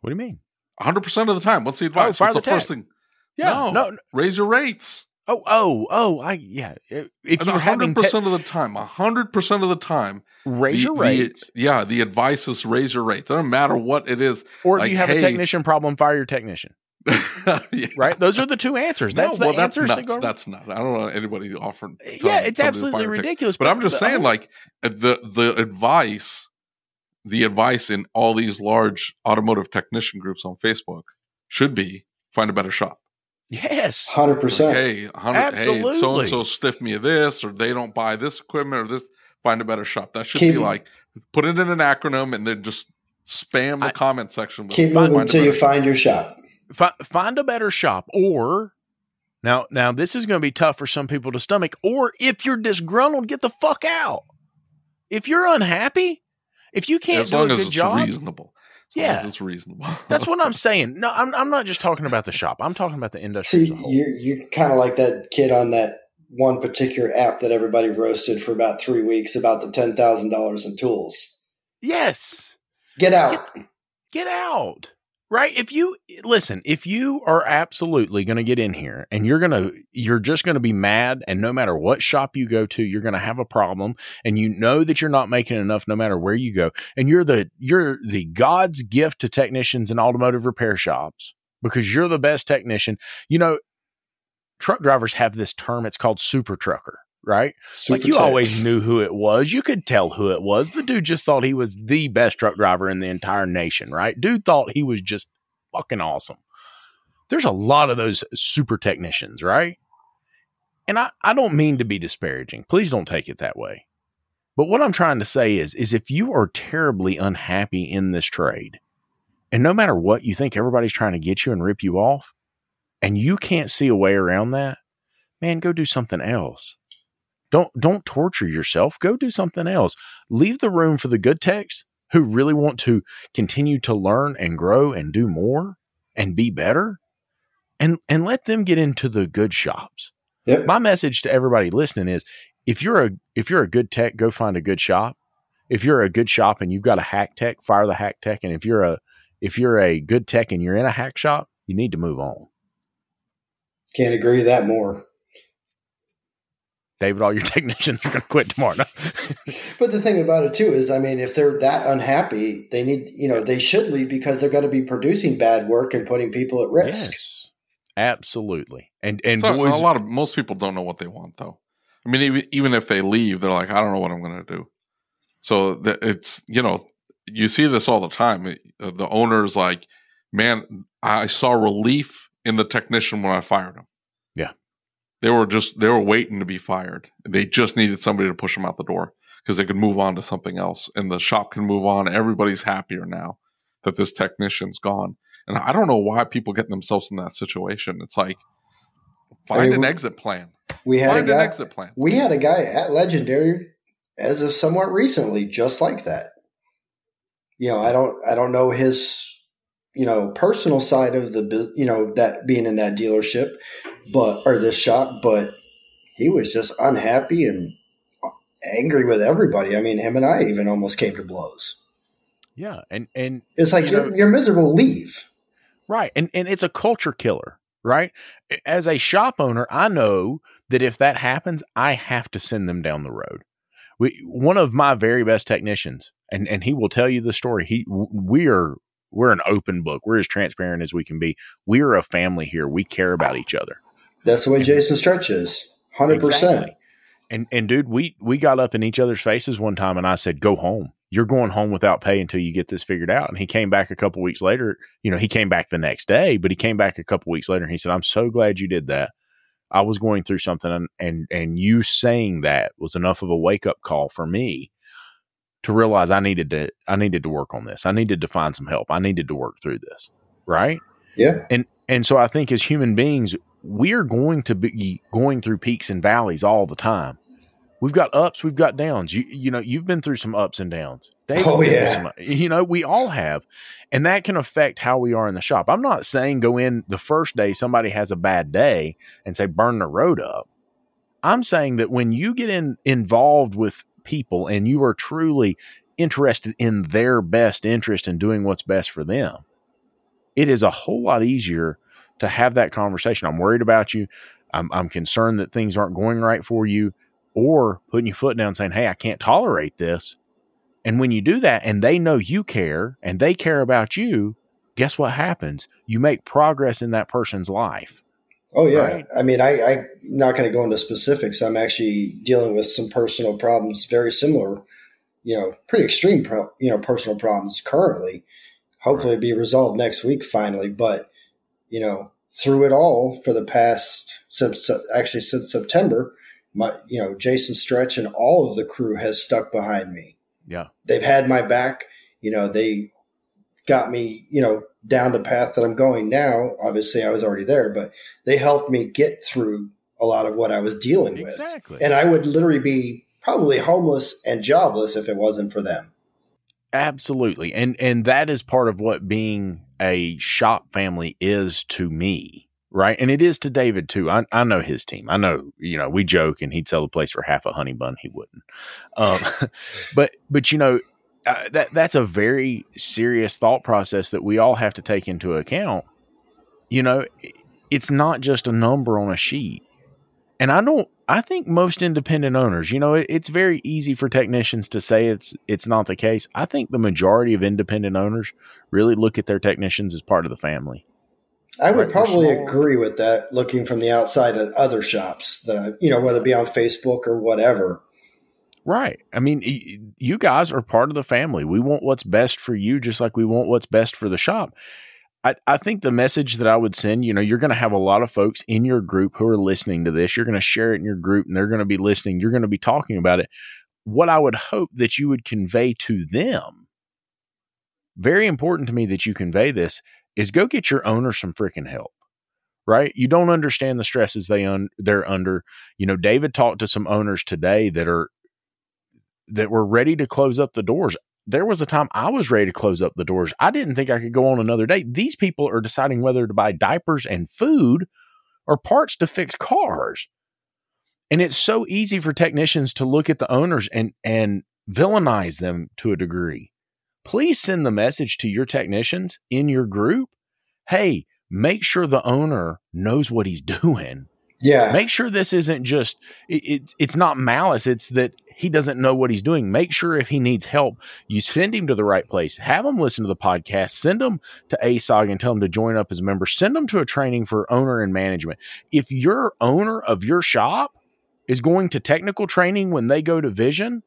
What do you mean? 100% of the time. What's the advice? fire what's the the first thing? Yeah. No. no Raise your rates. Oh, oh, oh, I yeah. If you're having te- 100% of the time, 100% of the time, raise the- your the- rates, yeah, the advice is raise your rates. It doesn't matter what it is. or if like, you have hey- a technician problem, fire your technician. [laughs] Yeah. Right? Those are the two answers. No, That's the well, that's answers nuts. that go. That's not. I don't know anybody offering. yeah, it's absolutely ridiculous. But I'm just the saying, like uh, the the advice, the advice in all these large automotive technician groups on Facebook should be find a better shop. Hundred yes, hundred percent. hey, hundred, hey, so and so stiff me of this, or they don't buy this equipment, or this. Find a better shop. That should Keep- be like put it in an acronym and then just spam the I- comment section. With, Keep "Find moving until you better find your shop. Fi- find a better shop, or now, now this is going to be tough for some people to stomach. Or if you're disgruntled, get the fuck out. If you're unhappy, if you can't as do long a as good it's job, reasonable. As Yeah. it's reasonable. that's what I'm [laughs] saying. No, I'm, I'm not just talking about the shop. I'm talking about the industry See, as a whole. you you kind of like that kid on that one particular app that everybody roasted for about three weeks about the ten thousand dollars in tools. Yes. Get out. get out right? If you listen if you are absolutely going to get in here and you're going to you're just going to be mad and no matter what shop you go to you're going to have a problem and you know that you're not making enough no matter where you go and you're the you're the god's gift to technicians and automotive repair shops because you're the best technician. You know truck drivers have this term it's called super trucker right like you text. always knew who it was. You could tell who it was. The dude just thought he was the best truck driver in the entire nation, right? Dude thought he was just fucking awesome. There's a lot of those super technicians, right? And I, I don't mean to be disparaging. Please don't take it that way. But what I'm trying to say is, is if you are terribly unhappy in this trade, and no matter what you think everybody's trying to get you and rip you off, and you can't see a way around that, man, go do something else. Don't don't torture yourself. Go do something else. Leave the room for the good techs who really want to continue to learn and grow and do more and be better. And and let them get into the good shops. Yep. My message to everybody listening is if you're a if you're a good tech, go find a good shop. If you're a good shop and you've got a hack tech, fire the hack tech. And if you're a if you're a good tech and you're in a hack shop, you need to move on. Can't agree with that more. David, all your [laughs] technicians are going to quit tomorrow. [laughs] But the thing about it too is, I mean, if they're that unhappy, they need, you know, they should leave because they're going to be producing bad work and putting people at risk. Yes, absolutely. And and So, boys, a lot of most people don't know what they want, though. I mean, even, even if they leave, they're like, I don't know what I'm going to do. So the, it's you know, you see this all the time. It- uh, the owner's like, man, I saw relief in the technician when I fired him. They were just they were waiting to be fired. They just needed somebody to push them out the door because they could move on to something else, and the shop can move on. Everybody's happier now that this technician's gone. And I don't know why people get themselves in that situation. It's like find I mean, an exit plan. We had Find a an guy, exit plan. we had a guy at Legendary as of somewhat recently, just like that. You know, I don't, I don't know his, you know, personal side of the, you know, that being in that dealership, but or this shop, but he was just unhappy and angry with everybody. I mean, him and I even almost came to blows. yeah, and and It's like You you are know- you're miserable. Leave. right, and and it's a culture killer, right? As a shop owner, I know that if that happens, I have to send them down the road. We one of my very best technicians, and and he will tell you the story. He we are we're an open book. We're as transparent as we can be. We are a family here. We care about each other. That's the way Jason Stretch is. Hundred percent. And and dude, we we got up in each other's faces one time, and I said, "Go home. You're going home without pay until you get this figured out." And he came back a couple weeks later. You know, he came back the next day, but he came back a couple weeks later, and he said, "I'm so glad you did that. I was going through something, and and and you saying that was enough of a wake up call for me." To realize I needed to, I needed to work on this. I needed to find some help. I needed to work through this. Right Yeah. and and so I think as human beings, we're going to be going through peaks and valleys all the time. We've got ups, we've got downs. You you know, you've been through some ups and downs. David's oh yeah. Some, you know, we all have. And that can affect how we are in the shop. I'm not saying go in the first day somebody has a bad day and say burn the road up. I'm saying that when you get in involved with people and you are truly interested in their best interest in doing what's best for them, it is a whole lot easier to have that conversation. I'm worried about you. I'm, I'm concerned that things aren't going right for you or putting your foot down saying, Hey, I can't tolerate this. And when you do that and they know you care and they care about you, guess what happens? You make progress in that person's life. Oh yeah. Right? I mean, I, I'm not going to go into specifics. I'm actually dealing with some personal problems very similar, you know, pretty extreme, pro, you know, personal problems currently. Hopefully right. be resolved next week finally. But, you know, through it all for the past, since actually since September, my you know Jason Stretch and all of the crew has stuck behind me. Yeah, they've had my back. You know, they got me you know down the path that I'm going now. Obviously, I was already there, but they helped me get through a lot of what I was dealing exactly. with. And I would literally be probably homeless and jobless if it wasn't for them. Absolutely. And and that is part of what being a shop family is to me right? And it is to David too. I, I know his team. I know, you know, we joke and he'd sell the place for half a honey bun. He wouldn't. Um, [laughs] but, but you know, uh, that that's a very serious thought process that we all have to take into account. You know, it's not just a number on a sheet. And I don't. I think most independent owners, you know, it, it's very easy for technicians to say it's it's not the case. I think the majority of independent owners really look at their technicians as part of the family. I would probably agree with that looking from the outside at other shops that I, you know, whether it be on Facebook or whatever. Right. I mean, you guys are part of the family. We want what's best for you, just like we want what's best for the shop. I, I think the message that I would send, you know, you're going to have a lot of folks in your group who are listening to this. You're going to share it in your group and they're going to be listening. You're going to be talking about it. What I would hope that you would convey to them, very important to me that you convey this, is go get your owner some freaking help right you don't understand the stresses they un- they're under you know david talked to some owners today that are that were ready to close up the doors there was a time i was ready to close up the doors i didn't think i could go on another day these people are deciding whether to buy diapers and food or parts to fix cars and it's so easy for technicians to look at the owners and and villainize them to a degree please send the message to your technicians in your group. Hey, make sure the owner knows what he's [laughs] doing. Yeah. Make sure this isn't just it, it, it's not malice. It's that he doesn't know what he's doing. Make sure if he needs help, you send him to the right place. Have him listen to the podcast. Send him to ASOG and tell him to join up as a member. Send him to a training for owner and management. If your owner of your shop is going to technical training when they go to vision,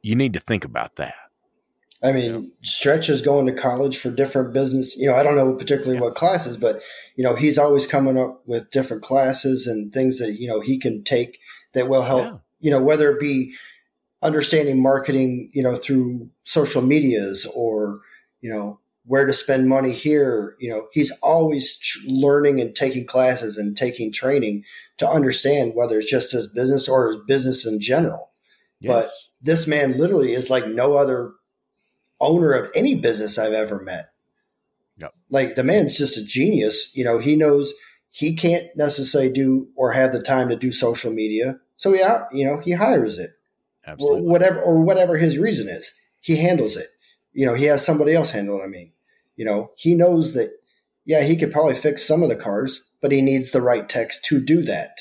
you need to think about that. I mean, yeah. Stretch is going to college for different business. You know, I don't know particularly yeah. what classes, but you know, he's always coming up with different classes and things that you know he can take that will help. Yeah. You know, whether it be understanding marketing, you know, through social medias or you know where to spend money here. You know, he's always learning and taking classes and taking training to understand whether it's just his business or his business in general. Yes. But this man literally is like no other owner of any business I've ever met. Yep. Like the man's just a genius. You know, he knows he can't necessarily do or have the time to do social media. So he out, you know, he hires it. Absolutely. Or whatever or whatever his reason is. He handles it. You know, he has somebody else handle it. I mean, you know, he knows that yeah, he could probably fix some of the cars, but he needs the right techs to do that.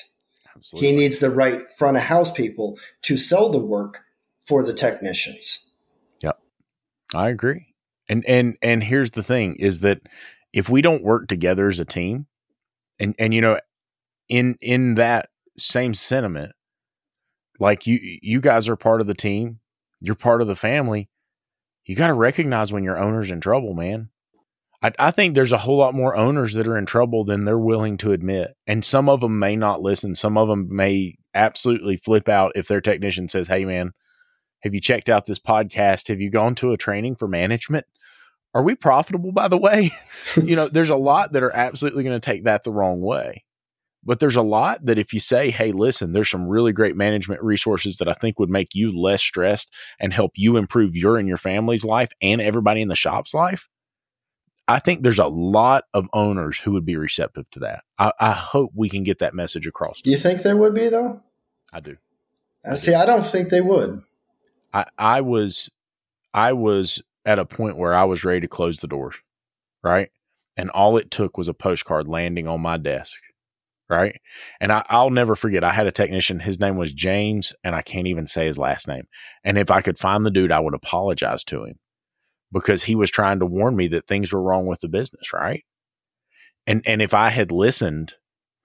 Absolutely. He needs the right front of house people to sell the work for the technicians. I agree. And and and here's the thing is that if we don't work together as a team and and you know in in that same sentiment like you you guys are part of the team, you're part of the family, you got to recognize when your owner's in trouble, man. I, I think there's a whole lot more owners that are in trouble than they're willing to admit. And some of them may not listen. Some of them may absolutely flip out if their technician says, Hey, man, have you checked out this podcast? Have you gone to a training for management? Are we profitable, by the way? [laughs] you know, there's a lot that are absolutely going to take that the wrong way. But there's a lot that if you say, hey, listen, there's some really great management resources that I think would make you less stressed and help you improve your and your family's life and everybody in the shop's life. I think there's a lot of owners who would be receptive to that. I, I hope we can get that message across. Do you think there would be though? I do. I see. I don't think they would. I, I was I was at a point where I was ready to close the doors, right? And all it took was a postcard landing on my desk, right? And I, I'll never forget. I had a technician. His name was James, and I can't even say his last name. And if I could find the dude, I would apologize to him because he was trying to warn me that things were wrong with the business, right? And and if I had listened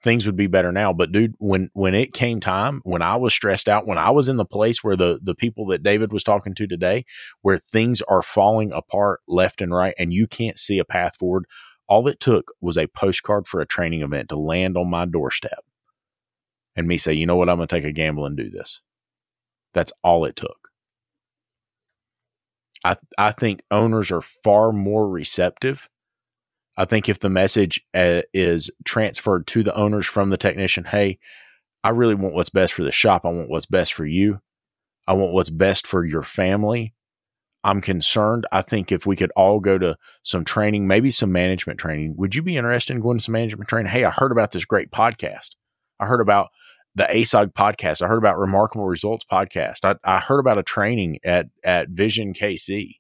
things would be better now. But dude, when when it came time, when I was stressed out, when I was in the place where the the people that David was talking to today, where things are falling apart left and right, and you can't see a path forward, all it took was a postcard for a training event to land on my doorstep, and me say, you know what, I'm going to take a gamble and do this. That's all it took. I I think owners are far more receptive I think if the message uh, is transferred to the owners from the technician, hey, I really want what's best for the shop. I want what's best for you. I want what's best for your family. I'm concerned. I think if we could all go to some training, maybe some management training, would you be interested in going to some management training? Hey, I heard about this great podcast. I heard about the ASOG podcast. I heard about Remarkable Results podcast. I, I heard about a training at at Vision KC.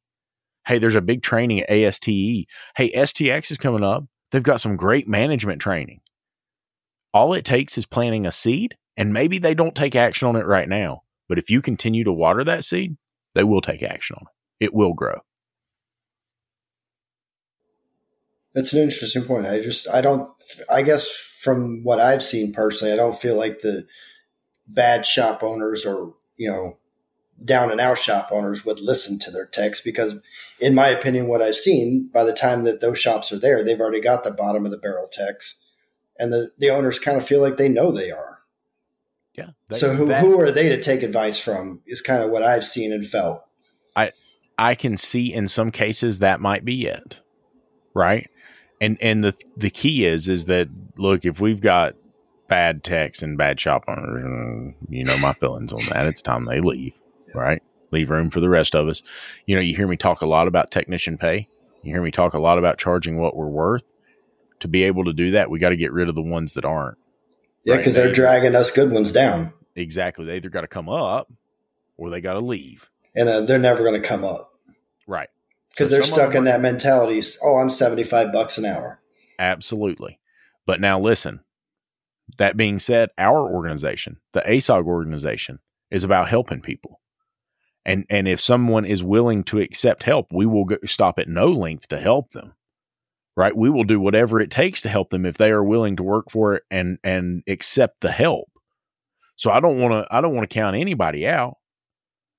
Hey, there's a big training at ASTE. Hey, STX is coming up. They've got some great management training. All it takes is planting a seed, and maybe they don't take action on it right now. But if you continue to water that seed, they will take action on it. It will grow. That's an interesting point. I just, I don't, I guess from what I've seen personally, I don't feel like the bad shop owners or, you know, down and out shop owners would listen to their techs because in my opinion what i've seen by the time that those shops are there they've already got the bottom of the barrel techs and the, the owners kind of feel like they know they are. Yeah. So who, that, who are they to take advice from is kind of what i've seen and felt. I i can see in some cases that might be it right? And and the the key is is that look if we've got bad techs and bad shop owners you know my feelings on that. It's time they leave right? Leave room for the rest of us. You know, you hear me talk a lot about technician pay. You hear me talk a lot about charging what we're worth. To be able to do that, we got to get rid of the ones that aren't. Yeah, because right? they're dragging us good ones down. Exactly. They either got to come up or they got to leave. And uh, they're never going to come up. Right. Because they're stuck in that mentality. Oh, I'm 75 bucks an hour. Absolutely. But now listen, that being said, our organization, the ASOG organization, is about helping people and and if someone is willing to accept help we will go, stop at no length to help them right? We will do whatever it takes to help them if they are willing to work for it and and accept the help. So i don't want to i don't want to count anybody out.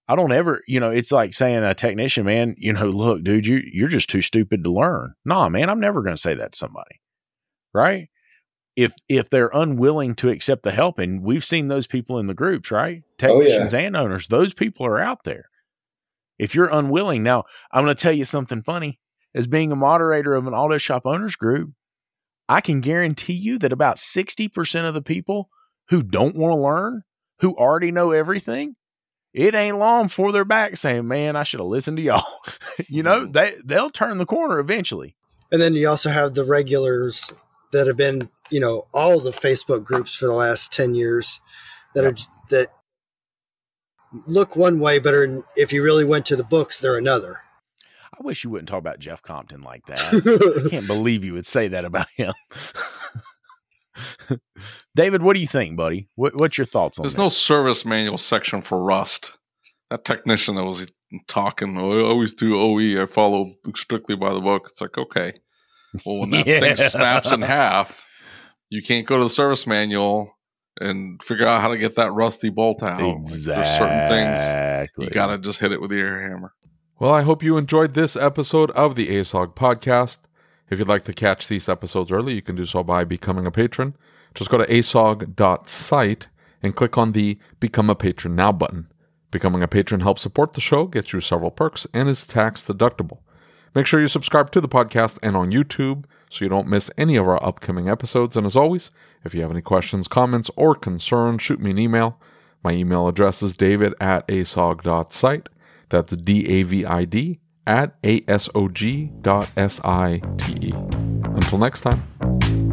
I don't ever you know it's like saying a technician man you know look dude you you're just too stupid to learn. Nah man i'm never going to say that to somebody right if if they're unwilling to accept the help and we've seen those people in the groups right? Technicians oh, yeah. and owners those people are out there. If you're unwilling now i'm going to tell you something funny. As being a moderator of an auto shop owners group i can guarantee you that about 60% of the people who don't want to learn who already know everything it ain't long before they're back saying man i should have listened to y'all. [laughs] You know mm-hmm. they they'll turn the corner eventually. And then you also have the regulars that have been, you know, all the Facebook groups for the last 10 years that are, that look one way, but are, if you really went to the books, they're another. I wish you wouldn't talk about Jeff Compton like that. I [laughs] can't believe you would say that about him. [laughs] David, what do you think, buddy? What, what's your thoughts on that? There's that? no service manual section for Rust. That technician that was talking, oh, I always do OE. I follow strictly by the book. It's like, okay. Well, when [laughs] that yeah. thing snaps in half, you can't go to the service manual and figure out how to get that rusty bolt out. Exactly. There's certain things you gotta just hit it with the air hammer. Well, I hope you enjoyed this episode of the ASOG podcast. If you'd like to catch these episodes early, you can do so by becoming a patron. Just go to asog.site and click on the Become a Patron Now button. Becoming a patron helps support the show, gets you several perks, and is tax deductible. Make sure you subscribe to the podcast and on YouTube so you don't miss any of our upcoming episodes. And as always, if you have any questions, comments, or concerns, shoot me an email. My email address is david at asog.site. That's D A V I D at A S O G dot S I T E. Until next time.